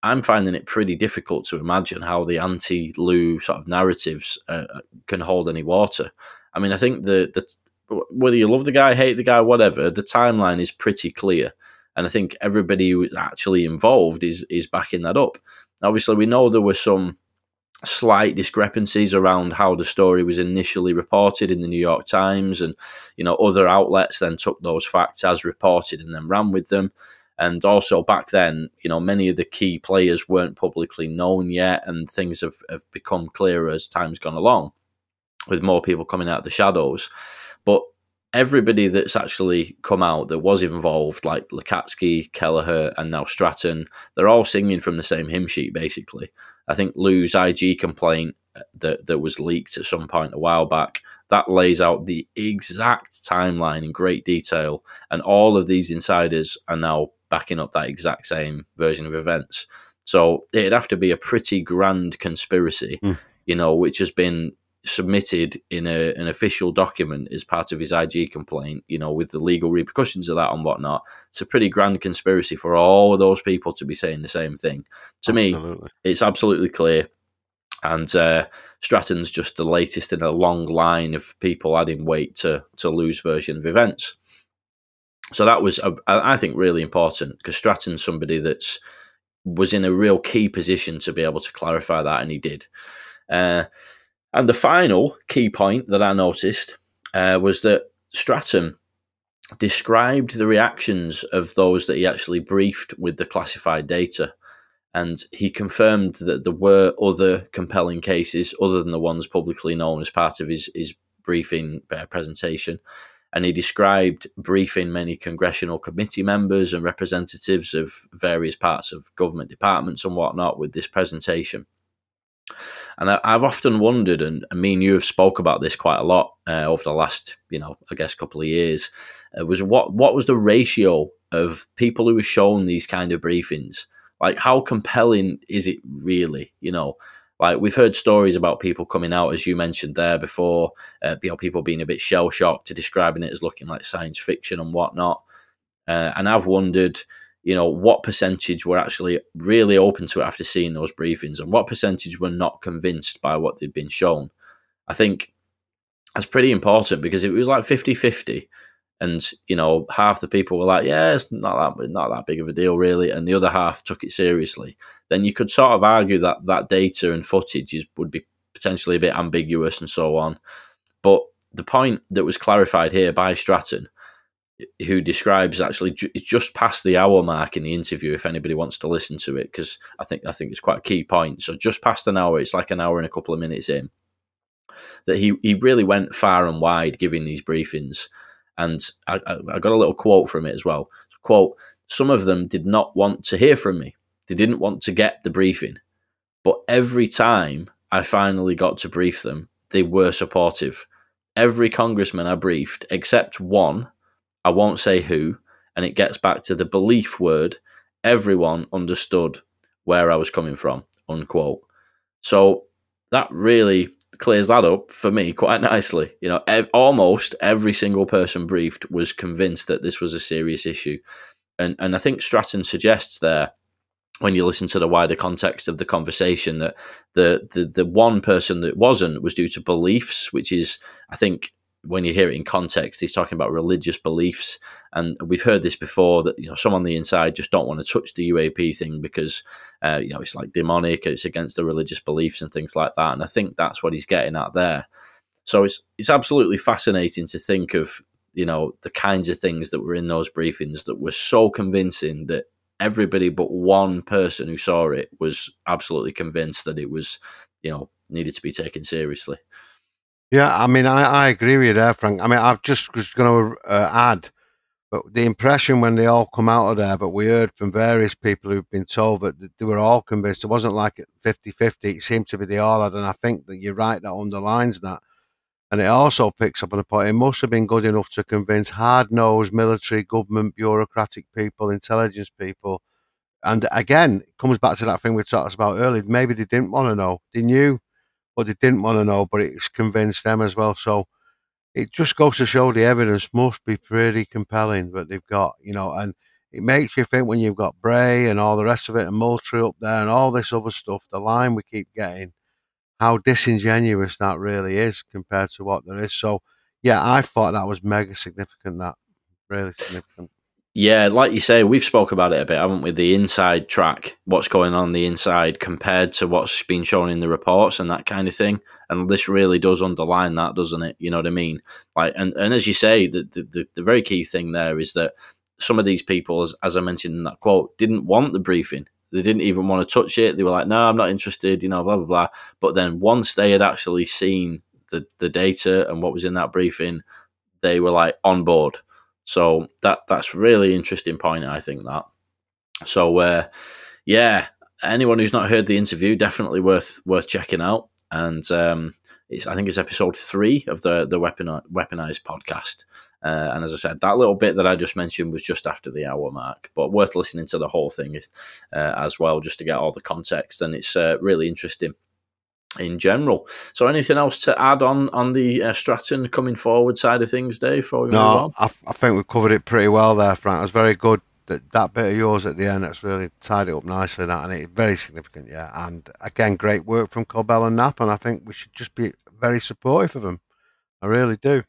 I'm finding it pretty difficult to imagine how the anti-Lou sort of narratives uh, uh, can hold any water. I mean, I think the the whether you love the guy, hate the guy, whatever, the timeline is pretty clear, and I think everybody who's actually involved is is backing that up. Obviously, we know there were some slight discrepancies around how the story was initially reported in the New York Times, and you know other outlets then took those facts as reported and then ran with them. And also back then, you know, many of the key players weren't publicly known yet, and things have, have become clearer as time's gone along, with more people coming out of the shadows. But everybody that's actually come out that was involved, like Lacatski, Kelleher, and now Stratton, they're all singing from the same hymn sheet, basically. I think Lou's IG complaint uh, that, that was leaked at some point a while back that lays out the exact timeline in great detail, and all of these insiders are now backing up that exact same version of events. So it'd have to be a pretty grand conspiracy, mm. you know, which has been submitted in a, an official document as part of his IG complaint, you know, with the legal repercussions of that and whatnot. It's a pretty grand conspiracy for all of those people to be saying the same thing. To absolutely. me, it's absolutely clear. And uh, Stratton's just the latest in a long line of people adding weight to, to Lou's version of events so that was, I think, really important because Stratton's somebody that's was in a real key position to be able to clarify that, and he did. Uh, and the final key point that I noticed uh, was that Stratton described the reactions of those that he actually briefed with the classified data. And he confirmed that there were other compelling cases other than the ones publicly known as part of his, his briefing uh, presentation. And he described briefing many congressional committee members and representatives of various parts of government departments and whatnot with this presentation. And I, have often wondered, and I mean, you have spoke about this quite a lot uh, over the last, you know, I guess, couple of years. Uh, was what what was the ratio of people who were shown these kind of briefings? Like, how compelling is it really? You know, like we've heard stories about people coming out, as you mentioned there before, uh, you know, people being a bit shell shocked to describing it as looking like science fiction and whatnot. Uh, and I've wondered, you know, what percentage were actually really open to it after seeing those briefings, and what percentage were not convinced by what they'd been shown. I think that's pretty important because it was like 50 50 and you know half the people were like yeah it's not that not that big of a deal really and the other half took it seriously then you could sort of argue that that data and footage is, would be potentially a bit ambiguous and so on but the point that was clarified here by Stratton who describes actually just past the hour mark in the interview if anybody wants to listen to it because I think I think it's quite a key point so just past an hour it's like an hour and a couple of minutes in that he he really went far and wide giving these briefings and I, I got a little quote from it as well. Quote, some of them did not want to hear from me. They didn't want to get the briefing. But every time I finally got to brief them, they were supportive. Every congressman I briefed, except one, I won't say who, and it gets back to the belief word, everyone understood where I was coming from, unquote. So that really clears that up for me quite [laughs] nicely. You know, ev- almost every single person briefed was convinced that this was a serious issue, and and I think Stratton suggests there when you listen to the wider context of the conversation that the the the one person that wasn't was due to beliefs, which is I think when you hear it in context, he's talking about religious beliefs, and we've heard this before that you know some on the inside just don't want to touch the UAP thing because uh, you know it's like demonic, it's against the religious beliefs and things like that, and I think that's what he's getting at there. So it's it's absolutely fascinating to think of you know the kinds of things that were in those briefings that were so convincing that everybody but one person who saw it was absolutely convinced that it was you know needed to be taken seriously. Yeah, I mean, I, I agree with you there, Frank. I mean, I've just was going to uh, add, but the impression when they all come out of there, but we heard from various people who've been told that they were all convinced. It wasn't like 50 50, it seemed to be they all had. And I think that you're right, that underlines that. And it also picks up on the point it must have been good enough to convince hard nosed military, government, bureaucratic people, intelligence people. And again, it comes back to that thing we talked about earlier. Maybe they didn't want to know. They knew what they didn't want to know, but it's convinced them as well. So it just goes to show the evidence must be pretty compelling that they've got, you know, and it makes you think when you've got Bray and all the rest of it and Moultrie up there and all this other stuff, the line we keep getting, how disingenuous that really is compared to what there is. So, yeah, I thought that was mega significant, that really significant. Yeah, like you say, we've spoke about it a bit, haven't we? The inside track, what's going on the inside compared to what's been shown in the reports and that kind of thing. And this really does underline that, doesn't it? You know what I mean? Like, and, and as you say, the, the, the very key thing there is that some of these people, as, as I mentioned in that quote, didn't want the briefing. They didn't even want to touch it. They were like, no, I'm not interested, you know, blah, blah, blah. But then once they had actually seen the, the data and what was in that briefing, they were like on board so that that's really interesting point. I think that. So uh, yeah, anyone who's not heard the interview, definitely worth worth checking out. And um, it's I think it's episode three of the the weaponized podcast. Uh, and as I said, that little bit that I just mentioned was just after the hour mark, but worth listening to the whole thing uh, as well, just to get all the context. And it's uh, really interesting in general. So, anything else to add on on the uh, Stratton coming forward side of things, Dave? no, I, I, think we've covered it pretty well there, Frank. It was very good. That, that bit of yours at the end, that's really tied it up nicely. That and it's very significant, yeah. And again, great work from Corbell and Knapp, and I think we should just be very supportive of them. I really do.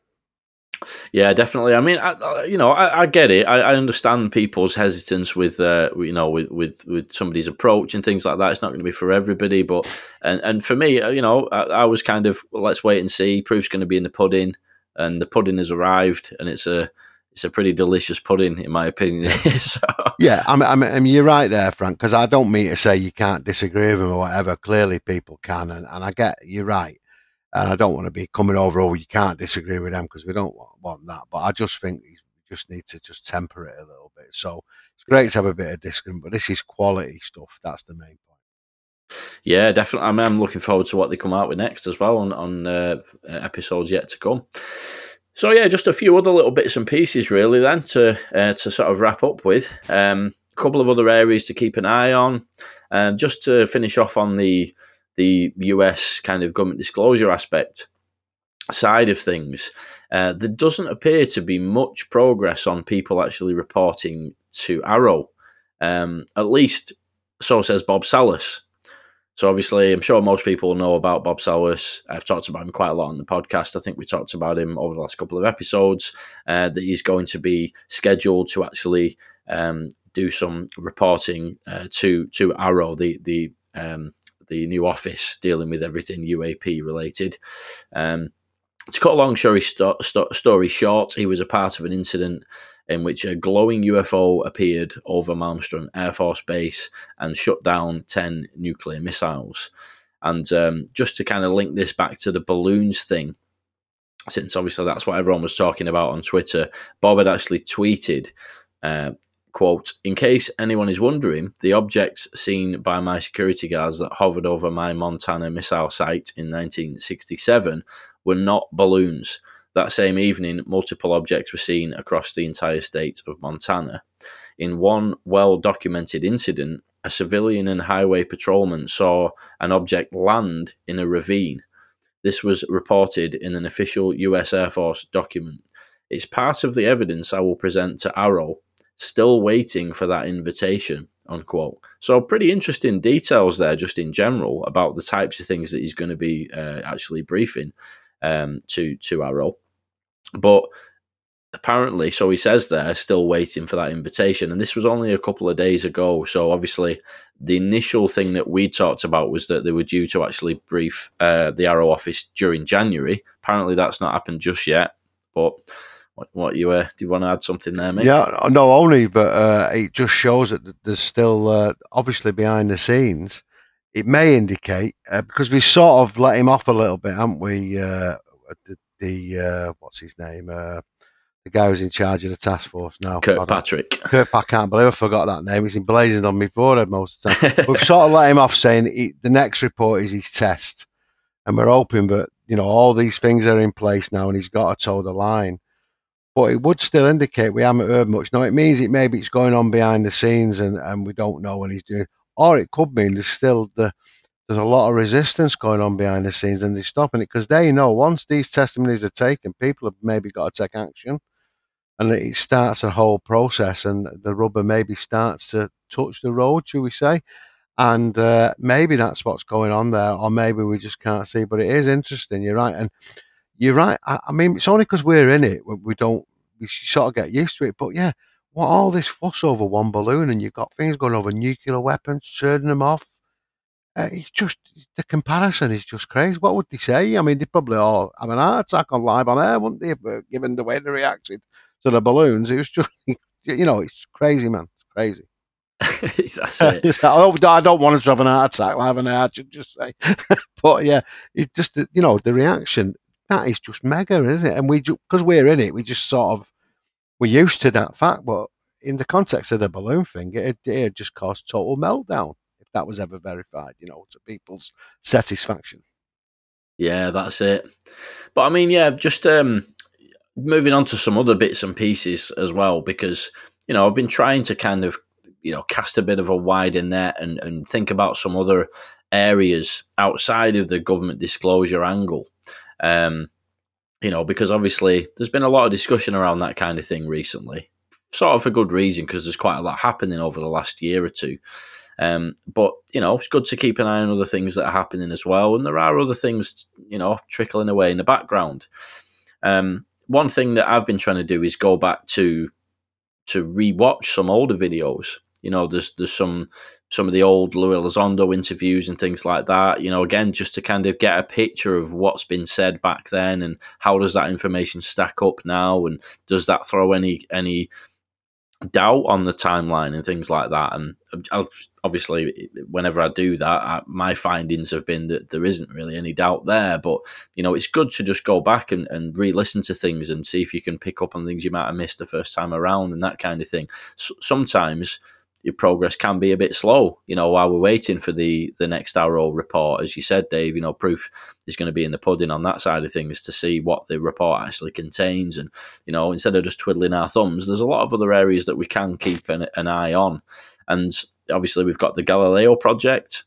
Yeah, definitely. I mean, I, you know, I, I get it. I, I, understand people's hesitance with, uh, you know, with, with, with somebody's approach and things like that. It's not going to be for everybody, but and and for me, uh, you know, I, I was kind of well, let's wait and see. Proof's going to be in the pudding, and the pudding has arrived, and it's a it's a pretty delicious pudding, in my opinion. [laughs] so, Yeah, I mean, I mean, I mean, you're right there, Frank, because I don't mean to say you can't disagree with him or whatever. Clearly, people can, and, and I get you're right. And I don't want to be coming over, oh, you can't disagree with them because we don't want, want that. But I just think we just need to just temper it a little bit. So it's great to have a bit of disagreement, but this is quality stuff. That's the main point. yeah, definitely. I mean, I'm looking forward to what they come out with next as well on on uh, episodes yet to come. So yeah, just a few other little bits and pieces really then to uh, to sort of wrap up with. Um, a couple of other areas to keep an eye on. Um, just to finish off on the the US kind of government disclosure aspect side of things, uh, there doesn't appear to be much progress on people actually reporting to AARO. Um, at least so says Bob Salas. So obviously, I'm sure most people know about Bob Salas. I've talked about him quite a lot on the podcast. I think we talked about him over the last couple of episodes. Uh, that he's going to be scheduled to actually um, do some reporting uh, to to AARO, the the um, the new office dealing with everything UAP related. Um, to cut a long story, sto- sto- story short, he was a part of an incident in which a glowing UFO appeared over Malmstrom Air Force Base and shut down 10 nuclear missiles. And um, just to kind of link this back to the balloons thing, since obviously that's what everyone was talking about on Twitter, Bob had actually tweeted, uh, quote, in case anyone is wondering, the objects seen by my security guards that hovered over my Montana missile site in 1967 were not balloons. That same evening, multiple objects were seen across the entire state of Montana. In one well documented incident, a civilian and highway patrolman saw an object land in a ravine. This was reported in an official US Air Force document. It's part of the evidence I will present to AARO, still waiting for that invitation. Unquote. So, pretty interesting details there, just in general, about the types of things that he's going to be uh, actually briefing um, to to AARO. But apparently, so he says there, still waiting for that invitation. And this was only a couple of days ago. So obviously, the initial thing that we talked about was that they were due to actually brief uh, the AARO office during January. Apparently, that's not happened just yet. But what, what you uh, do you want to add something there, mate? Yeah, no, only, but uh, it just shows that there's still uh, obviously behind the scenes. It may indicate uh, because we sort of let him off a little bit, haven't we? Uh, the, the uh, what's his name? Uh, the guy who's in charge of the task force now. Kirkpatrick. Kurt, I can't believe I forgot that name. He's emblazoned on me forehead most of the time. [laughs] We've sort of let him off saying he, the next report is his test, and we're hoping that you know all these things are in place now, and he's got to toe the line. But it would still indicate we haven't heard much. Now it means it maybe it's going on behind the scenes, and, and we don't know what he's doing, or it could mean there's still the there's a lot of resistance going on behind the scenes and they're stopping it because they know once these testimonies are taken, people have maybe got to take action and it starts a whole process and the rubber maybe starts to touch the road, should we say? And uh, maybe that's what's going on there, or maybe we just can't see. But it is interesting. You're right, and you're right. I, I mean, it's only because we're in it we don't we sort of get used to it. But yeah, what all this fuss over one balloon, and you've got things going over nuclear weapons, turning them off. Uh, it's just the comparison is just crazy. What would they say? I mean, they probably all have an heart attack on live on air, wouldn't they? Given the way they reacted to the balloons, it was just [laughs] you know, it's crazy, man. It's crazy. [laughs] [laughs] That's it. I don't want to have an heart attack. I have an heart, should just say. but yeah, it just you know the reaction that is just mega, isn't it? And we because we're in it, we just sort of we're used to that fact. But in the context of the balloon thing, it it just caused total meltdown if that was ever verified. You know, to people's satisfaction. Yeah, that's it. But I mean, yeah, just um, moving on to some other bits and pieces as well, because you know I've been trying to kind of you know cast a bit of a wider net and, and think about some other areas outside of the government disclosure angle. Um, you know, because obviously there's been a lot of discussion around that kind of thing recently, sort of for good reason, because there's quite a lot happening over the last year or two. Um, but you know, it's good to keep an eye on other things that are happening as well, and there are other things, you know, trickling away in the background. Um, one thing that I've been trying to do is go back to to rewatch some older videos You know, there's there's some some of the old Louis Elizondo interviews and things like that. You know, again, just to kind of get a picture of what's been said back then and how does that information stack up now, and does that throw any any doubt on the timeline and things like that. And obviously, whenever I do that, I, my findings have been that there isn't really any doubt there. But you know, it's good to just go back and, and re-listen to things and see if you can pick up on things you might have missed the first time around and that kind of thing. So, sometimes your progress can be a bit slow, you know, while we're waiting for the the next AARO report. As you said, Dave, you know, proof is going to be in the pudding on that side of things to see what the report actually contains. And, you know, instead of just twiddling our thumbs, there's a lot of other areas that we can keep an, an eye on. And obviously, we've got the Galileo project,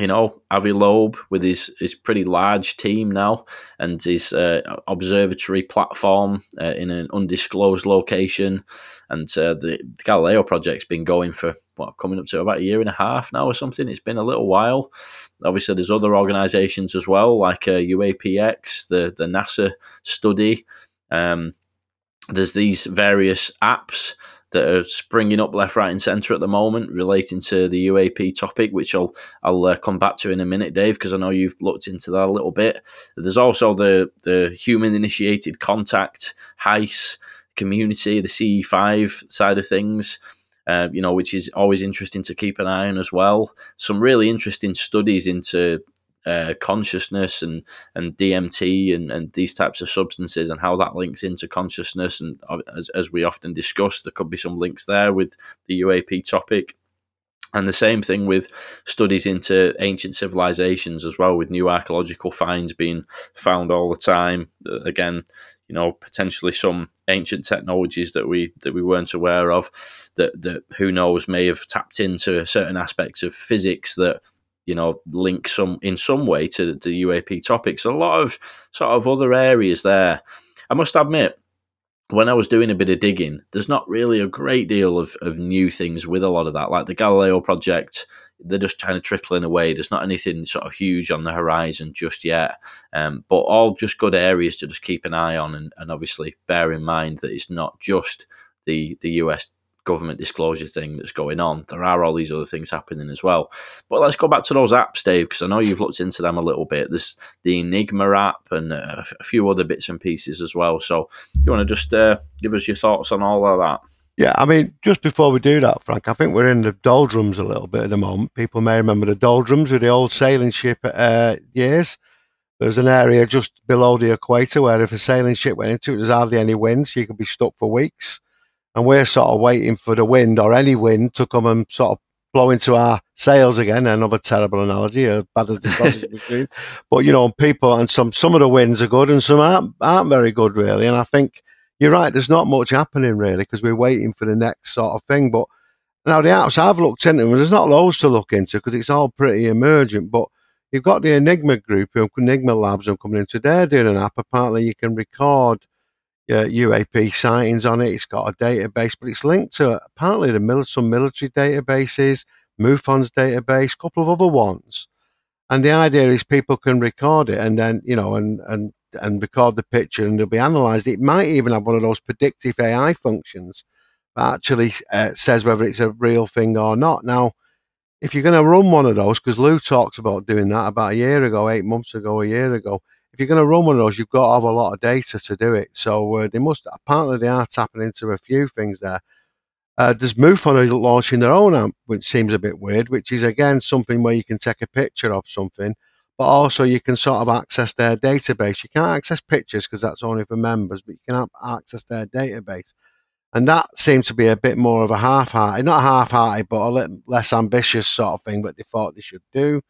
you know, Avi Loeb with his, his pretty large team now and his uh, observatory platform uh, in an undisclosed location. And uh, the, the, Galileo project's been going for, what, coming up to about a year and a half now or something. It's been a little while. Obviously, there's other organizations as well, like UAPX, uh, the, the NASA study. Um, there's these various apps that are springing up left, right, and centre at the moment relating to the UAP topic, which I'll I'll uh, come back to in a minute, Dave, because I know you've looked into that a little bit. There's also the the human initiated contact heist community, the CE5 side of things. Uh, you know, which is always interesting to keep an eye on as well. Some really interesting studies into uh, consciousness and and DMT and, and these types of substances and how that links into consciousness. And as, as we often discuss, there could be some links there with the UAP topic. And the same thing with studies into ancient civilizations as well, with new archaeological finds being found all the time. Uh, again, you know, potentially some ancient technologies that we that we weren't aware of, that that who knows may have tapped into certain aspects of physics that you know, link some in some way to the UAP topics. A lot of sort of other areas there. I must admit, when I was doing a bit of digging, there's not really a great deal of, of new things with a lot of that. Like the Galileo project, they're just kind of trickling away. There's not anything sort of huge on the horizon just yet. Um, but all just good areas to just keep an eye on and, and obviously bear in mind that it's not just the the US government disclosure thing that's going on. There are all these other things happening as well. But let's go back to those apps, Dave, because I know you've looked into them a little bit. There's the Enigma app and uh, a few other bits and pieces as well. So, do you want to just uh, give us your thoughts on all of that? Yeah, I mean, just before we do that, Frank, I think we're in the doldrums a little bit at the moment. People may remember the doldrums with the old sailing ship uh, years. There's an area just below the equator where if a sailing ship went into it, there's hardly any wind, so you could be stuck for weeks and we're sort of waiting for the wind or any wind to come and sort of blow into our sails again. Another terrible analogy, as bad as the. [laughs] But you know, people and some some of the winds are good and some aren't aren't very good really. And I think you're right. There's not much happening really because we're waiting for the next sort of thing. But now the apps I've looked into, and there's not loads to look into because it's all pretty emergent. But you've got the Enigma group, Enigma Labs, I'm coming into. They're doing an app. Apparently, you can record uh, UAP sightings on it. It's got a database, but it's linked to apparently the mil- some military databases, MUFON's database, a couple of other ones. And the idea is people can record it and then, you know, and, and, and record the picture and it'll be analyzed. It might even have one of those predictive AI functions that actually uh, says whether it's a real thing or not. Now, if you're going to run one of those, because Lou talks about doing that about a year ago, eight months ago, a year ago, if you're going to run one of those, you've got to have a lot of data to do it. So uh, they must apparently they are tapping into a few things there. Uh, there's MUFON launching their own app, which seems a bit weird, which is again something where you can take a picture of something, but also you can sort of access their database. You can't access pictures because that's only for members, but you can access their database. And that seems to be a bit more of a half-hearted, not half-hearted, but a little less ambitious sort of thing that they thought they should do.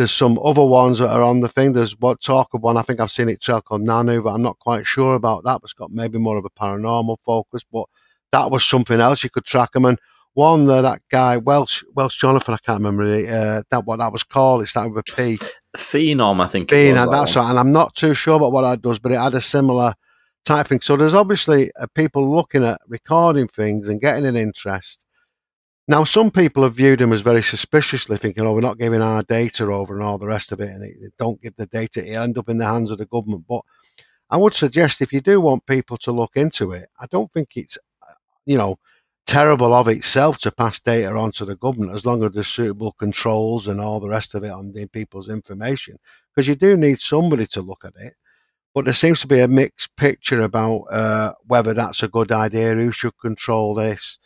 There's some other ones that are on the thing. There's what talk of one. I think I've seen it track on Nanu, but I'm not quite sure about that. It's got maybe more of a paranormal focus, but that was something else. You could track them. And one that that guy Welsh Welsh Jonathan, I can't remember uh, that what that was called. It started with a P. Phenom, I think. Phenom, that that's right. And I'm not too sure about what that does, but it had a similar type thing. So there's obviously uh, people looking at recording things and getting an interest now, some people have viewed him as very suspiciously, thinking, "Oh, we're not giving our data over and all the rest of it, and it, don't give the data; it end up in the hands of the government." But I would suggest if you do want people to look into it, I don't think it's, you know, terrible of itself to pass data on to the government as long as there's suitable controls and all the rest of it on the people's information. Because you do need somebody to look at it. But there seems to be a mixed picture about uh, whether that's a good idea, who should control this,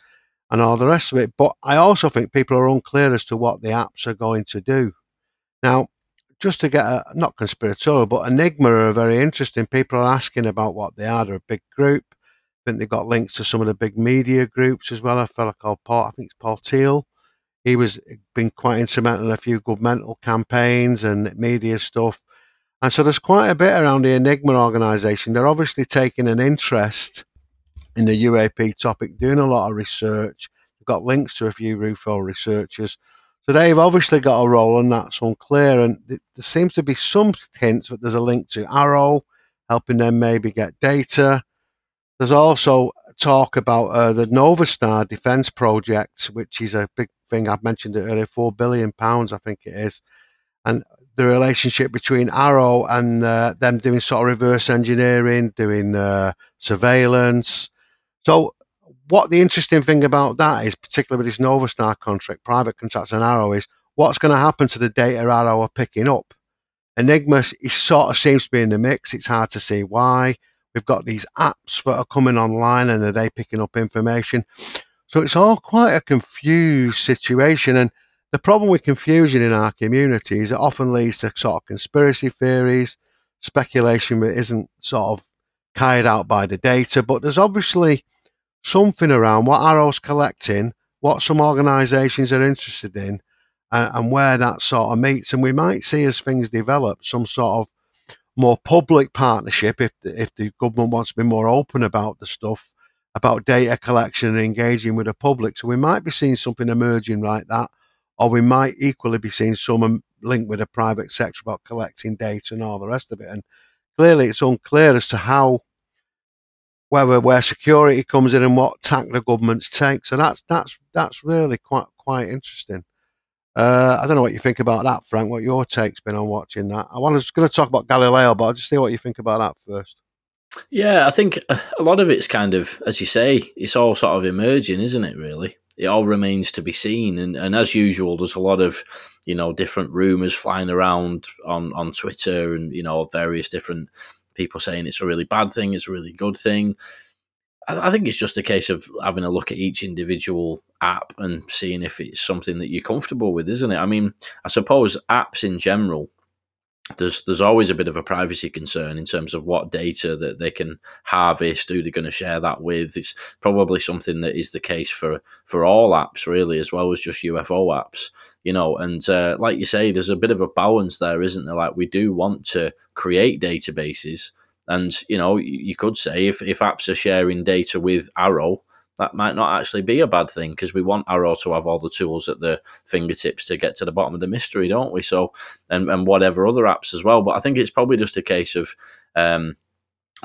and all the rest of it. But I also think people are unclear as to what the apps are going to do. Now, just to get a, not conspiratorial, but Enigma are very interesting. People are asking about what they are. They're a big group. I think they've got links to some of the big media groups as well. A fellow called Paul, I think it's Paul Teal. He was been quite instrumental in a few governmental campaigns and media stuff. And so there's quite a bit around the Enigma organisation. They're obviously taking an interest in the UAP topic, doing a lot of research. They've got links to a few RUFO researchers. So they've obviously got a role, and that's unclear. And there seems to be some hints that there's a link to AARO, helping them maybe get data. There's also talk about uh, the Novastar defence project, which is a big thing. I've mentioned it earlier, four billion pounds, I think it is, and the relationship between AARO and uh, them doing sort of reverse engineering, doing uh, surveillance. So, what the interesting thing about that is, particularly with this Novastar contract, private contracts and AARO, is what's going to happen to the data AARO are picking up. Enigma is sort of seems to be in the mix. It's hard to see why. We've got these apps that are coming online and are they picking up information? So it's all quite a confused situation. And the problem with confusion in our community is it often leads to sort of conspiracy theories, speculation that isn't sort of carried out by the data. But there's obviously something around what AARO's collecting, what some organisations are interested in, and, and where that sort of meets. And we might see as things develop some sort of more public partnership if the, if the government wants to be more open about the stuff about data collection and engaging with the public. So we might be seeing something emerging like that, or we might equally be seeing some um, linked with the private sector about collecting data and all the rest of it. And clearly, it's unclear as to how whether where security comes in and what tack the governments take. So that's that's that's really quite quite interesting. Uh, I don't know what you think about that, Frank. What your take's been on watching that? I was going to talk about Galileo, but I'll just see what you think about that first. Yeah, I think a lot of it's kind of, as you say, it's all sort of emerging, isn't it? Really, it all remains to be seen, and and as usual, there's a lot of, you know, different rumors flying around on on Twitter, and you know, various different people saying it's a really bad thing, it's a really good thing. I, I think it's just a case of having a look at each individual app and seeing if it's something that you're comfortable with, isn't it? I mean, I suppose apps in general there's there's always a bit of a privacy concern in terms of what data that they can harvest, who they're going to share that with. It's probably something that is the case for for all apps, really, as well as just UFO apps. You know, and uh, like you say, there's a bit of a balance there, isn't there? Like we do want to create databases, and you know, you could say if if apps are sharing data with AARO, that might not actually be a bad thing because we want AARO to have all the tools at the fingertips to get to the bottom of the mystery, don't we? So, and, and whatever other apps as well. But I think it's probably just a case of um,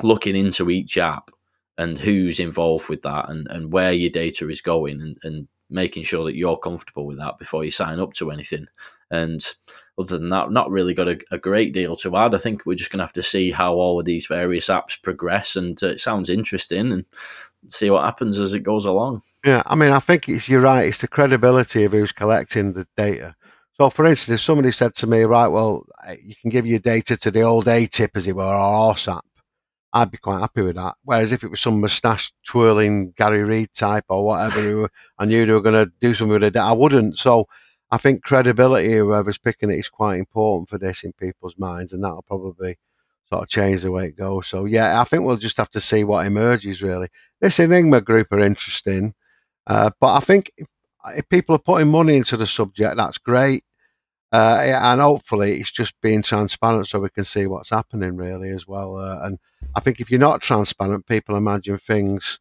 looking into each app and who's involved with that and, and where your data is going and, and making sure that you're comfortable with that before you sign up to anything. And other than that, not really got a, a great deal to add. I think we're just going to have to see how all of these various apps progress. And uh, it sounds interesting. And see what happens as it goes along. Yeah, I mean, I think it's, you're right. It's the credibility of who's collecting the data. So, for instance, if somebody said to me, right, well, you can give your data to the old AATIP, as it were, or AAWSAP, I'd be quite happy with that. Whereas if it was some moustache twirling Garry Reid type or whatever, who I knew they were going to do something with it, I wouldn't. So, I think credibility, whoever's picking it, is quite important for this in people's minds, and that'll probably sort of change the way it goes. So yeah, I think we'll just have to see what emerges. Really, this Enigma group are interesting, uh, but I think if, if, people are putting money into the subject, that's great, uh, and hopefully it's just being transparent so we can see what's happening really as well. Uh, and I think if you're not transparent, people imagine things.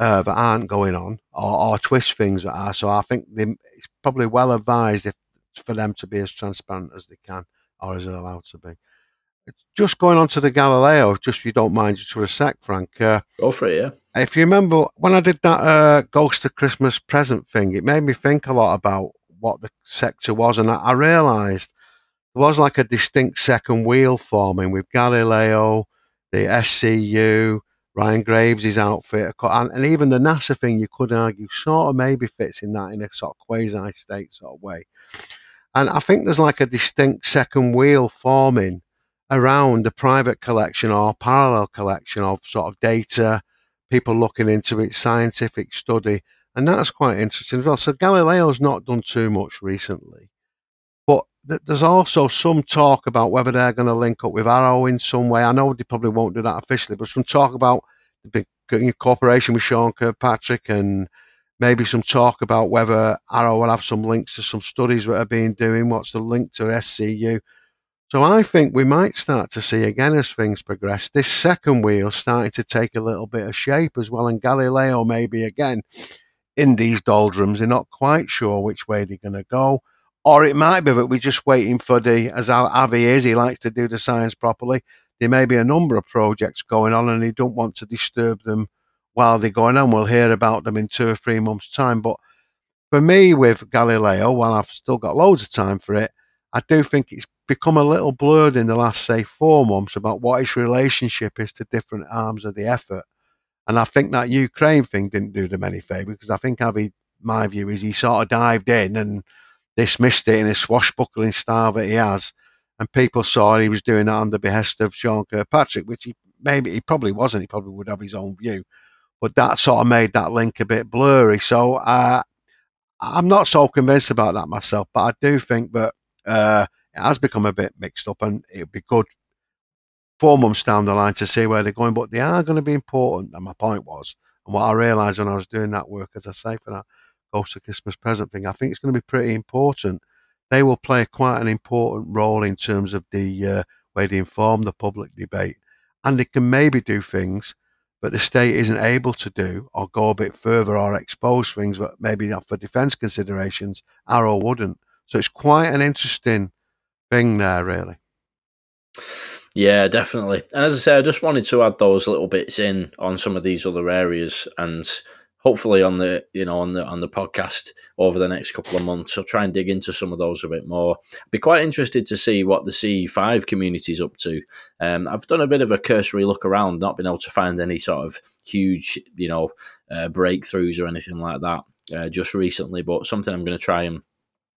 Uh, that aren't going on, or, or, twist things that are. So I think they, it's probably well advised if for them to be as transparent as they can, or as they're allowed to be just going on to the Galileo, just if you don't mind, just for a sec, Frank. Uh, Go for it, yeah. If you remember when I did that uh, Ghost of Christmas present thing, it made me think a lot about what the sector was, and I, I realised there was like a distinct second wheel forming with Galileo, the SCU, Ryan Graves' outfit, and, and even the NASA thing, you could argue, sort of maybe fits in that in a sort of quasi state sort of way. And I think there's like a distinct second wheel forming around the private collection or parallel collection of sort of data, people looking into it, scientific study. And that's quite interesting as well. So Galileo's not done too much recently. But th- there's also some talk about whether they're going to link up with AARO in some way. I know they probably won't do that officially, but some talk about the big cooperation with Sean Kirkpatrick and maybe some talk about whether AARO will have some links to some studies that are being doing. What's the link to SCU? So I think we might start to see again as things progress, this second wheel starting to take a little bit of shape as well. And Galileo maybe again in these doldrums, they're not quite sure which way they're going to go. Or it might be that we're just waiting for the, as Avi is, he likes to do the science properly. There may be a number of projects going on and he don't want to disturb them while they're going on. We'll hear about them in two or three months' time. But for me, with Galileo, while I've still got loads of time for it, I do think it's become a little blurred in the last, say, four months about what its relationship is to different arms of the effort. And I think that Ukraine thing didn't do them any favour because I think Avi, my view is he sort of dived in and dismissed it in a swashbuckling style that he has. And people saw he was doing that on the behest of Sean Kirkpatrick, which he maybe he probably wasn't. He probably would have his own view. But that sort of made that link a bit blurry. So uh, I'm not so convinced about that myself, but I do think that uh, it has become a bit mixed up, and it'd be good four months down the line to see where they're going. But they are going to be important. And my point was, and what I realised when I was doing that work, as I say, for that Ghost of Christmas Present thing, I think it's going to be pretty important. They will play quite an important role in terms of the uh, way they inform the public debate, and they can maybe do things but the state isn't able to do or go a bit further or expose things that maybe not for defence considerations AARO wouldn't. So it's quite an interesting thing there, really. Yeah, definitely. And as I say, I just wanted to add those little bits in on some of these other areas, and hopefully on the you know on the on the podcast over the next couple of months, I'll try and dig into some of those a bit more. Be quite interested to see what the CE5 community is up to. Um, I've done a bit of a cursory look around, not been able to find any sort of huge you know uh, breakthroughs or anything like that uh, just recently, but something I'm going to try and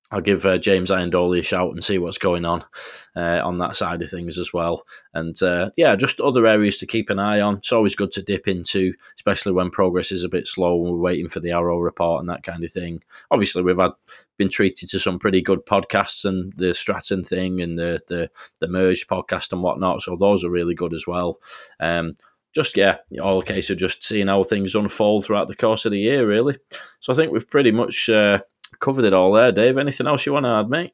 I'll give uh, James Iandoli a shout and see what's going on uh, on that side of things as well. And uh, yeah, just other areas to keep an eye on. It's always good to dip into, especially when progress is a bit slow and we're waiting for the AARO report and that kind of thing. Obviously, we've had been treated to some pretty good podcasts and the Stratton thing and the the, the merged podcast and whatnot. So those are really good as well. Um, just yeah, all a case of just seeing how things unfold throughout the course of the year, really. So I think we've pretty much uh, covered it all there, Dave. Anything else you want to add, mate?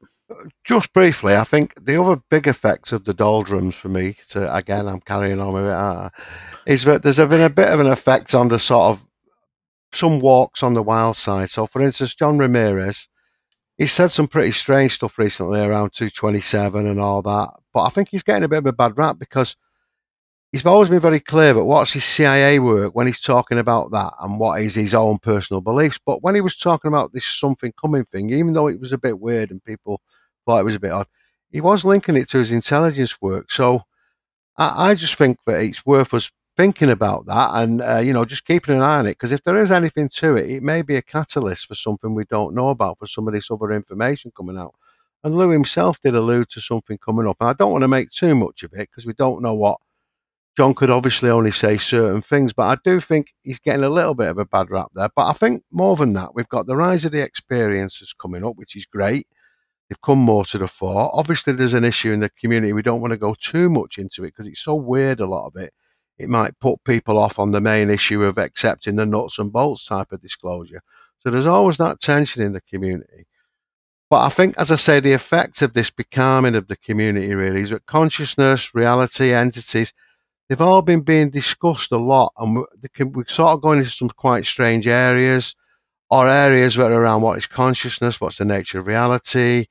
Just briefly, I think the other big effects of the doldrums for me, to again, I'm carrying on with it, uh, is that there's been a bit of an effect on the sort of some walks on the wild side. So, for instance, John Ramirez, he said some pretty strange stuff recently around 227 and all that. But I think he's getting a bit of a bad rap because he's always been very clear that what's his CIA work when he's talking about that and what is his own personal beliefs. But when he was talking about this something coming thing, even though it was a bit weird and people thought it was a bit odd, he was linking it to his intelligence work. So I, I just think that it's worth us thinking about that and, uh, you know, just keeping an eye on it. Because if there is anything to it, it may be a catalyst for something we don't know about, for some of this other information coming out. And Lou himself did allude to something coming up. And I don't want to make too much of it because we don't know what John could obviously only say certain things, but I do think he's getting a little bit of a bad rap there. But I think more than that, we've got the rise of the experiences coming up, which is great. They've come more to the fore. Obviously, there's an issue in the community. We don't want to go too much into it because it's so weird, a lot of it. It might put people off on the main issue of accepting the nuts and bolts type of disclosure. So there's always that tension in the community. But I think, as I say, the effect of this becoming of the community really is that consciousness, reality, entities, they've all been being discussed a lot, and we're, sort of going into some quite strange areas, or areas are around what is consciousness, what's the nature of reality,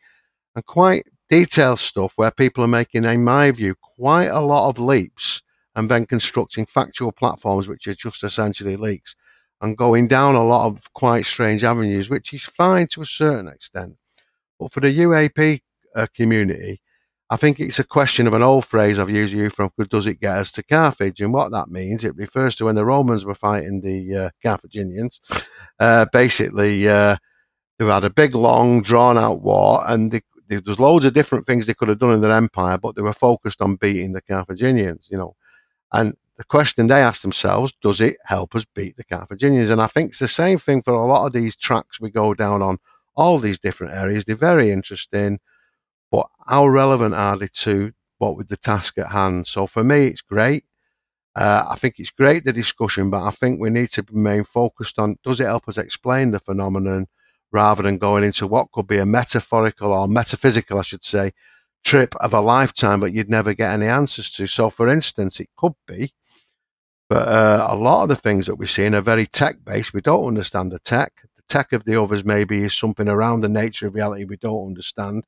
and quite detailed stuff where people are making, in my view, quite a lot of leaps and then constructing factual platforms which are just essentially leaks and going down a lot of quite strange avenues, which is fine to a certain extent. But for the UAP uh, community, I think it's a question of an old phrase I've used you from does it get us to Carthage? And what that means, it refers to when the Romans were fighting the uh, Carthaginians. Uh, basically, uh, they had a big, long, drawn out war, and they, they, there's loads of different things they could have done in their empire, but they were focused on beating the Carthaginians, you know. And the question they asked themselves, does it help us beat the Carthaginians? And I think it's the same thing for a lot of these tracks we go down on all these different areas. They're very interesting but how relevant are they to what with the task at hand? So for me, it's great. Uh, I think it's great the discussion, but I think we need to remain focused on does it help us explain the phenomenon rather than going into what could be a metaphorical or metaphysical, I should say, trip of a lifetime, but you'd never get any answers to. So, for instance, it could be, but uh, a lot of the things that we're seeing are very tech based. We don't understand the tech. The tech of the others maybe is something around the nature of reality we don't understand.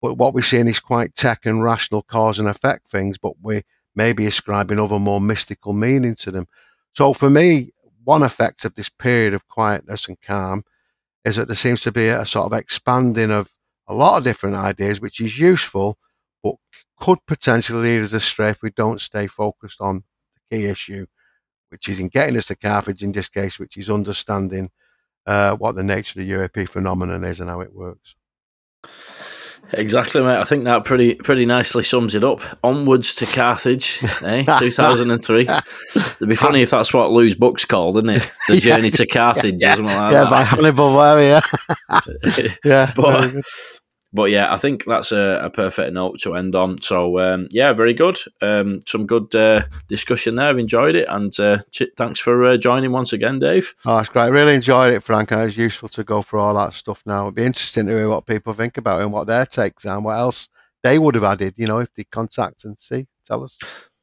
But what we're seeing is quite tech and rational cause and effect things, but we may be ascribing other more mystical meaning to them. So for me, one effect of this period of quietness and calm is that there seems to be a sort of expanding of a lot of different ideas, which is useful, but could potentially lead us astray if we don't stay focused on the key issue, which is in getting us to Carthage in this case, which is understanding uh, what the nature of the UAP phenomenon is and how it works. Exactly, mate. I think that pretty pretty nicely sums it up. Onwards to Carthage, [laughs] eh? 2003. It'd be funny if that's what Lou's book's called, isn't it? The [laughs] Journey to Carthage yeah, or something like yeah, that. by Hannibal Lecter, yeah. [laughs] yeah. But, but yeah, I think that's a, a perfect note to end on. So um, yeah, very good. Um, some good uh, discussion there. I've enjoyed it, and uh, ch- thanks for uh, joining once again, Dave. Oh, that's great. Really enjoyed it, Frank. It's useful to go through all that stuff now. It'd be interesting to hear what people think about it and what their takes are and what else they would have added. You know, if they contact and see, tell us.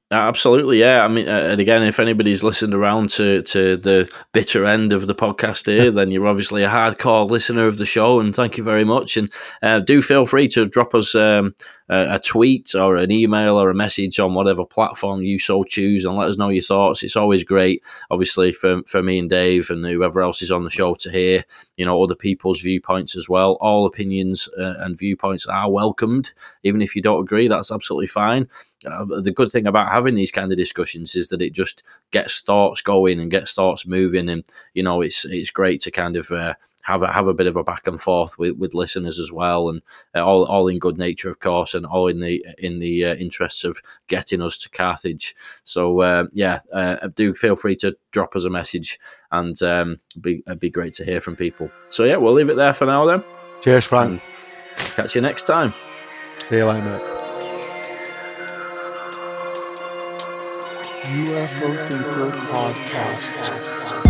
Absolutely, yeah. I mean, uh, and again, if anybody's listened around to to the bitter end of the podcast here, [laughs] then you're obviously a hardcore listener of the show, and thank you very much. And uh, do feel free to drop us um, a, tweet or an email or a message on whatever platform you so choose, and let us know your thoughts. It's always great, obviously, for for me and Dave and whoever else is on the show to hear, you know, other people's viewpoints as well. All opinions uh, and viewpoints are welcomed, even if you don't agree. That's absolutely fine. Uh, the good thing about having these kind of discussions is that it just gets thoughts going and gets thoughts moving, and you know it's it's great to kind of uh, have a, have a bit of a back and forth with, with listeners as well, and uh, all all in good nature, of course, and all in the in the uh, interests of getting us to Carthage. So uh, yeah, uh, do feel free to drop us a message, and um, be it'd be great to hear from people. So yeah, we'll leave it there for now then. Cheers, Frank. And catch you next time. See you later, mate. UFO Thinker Podcast.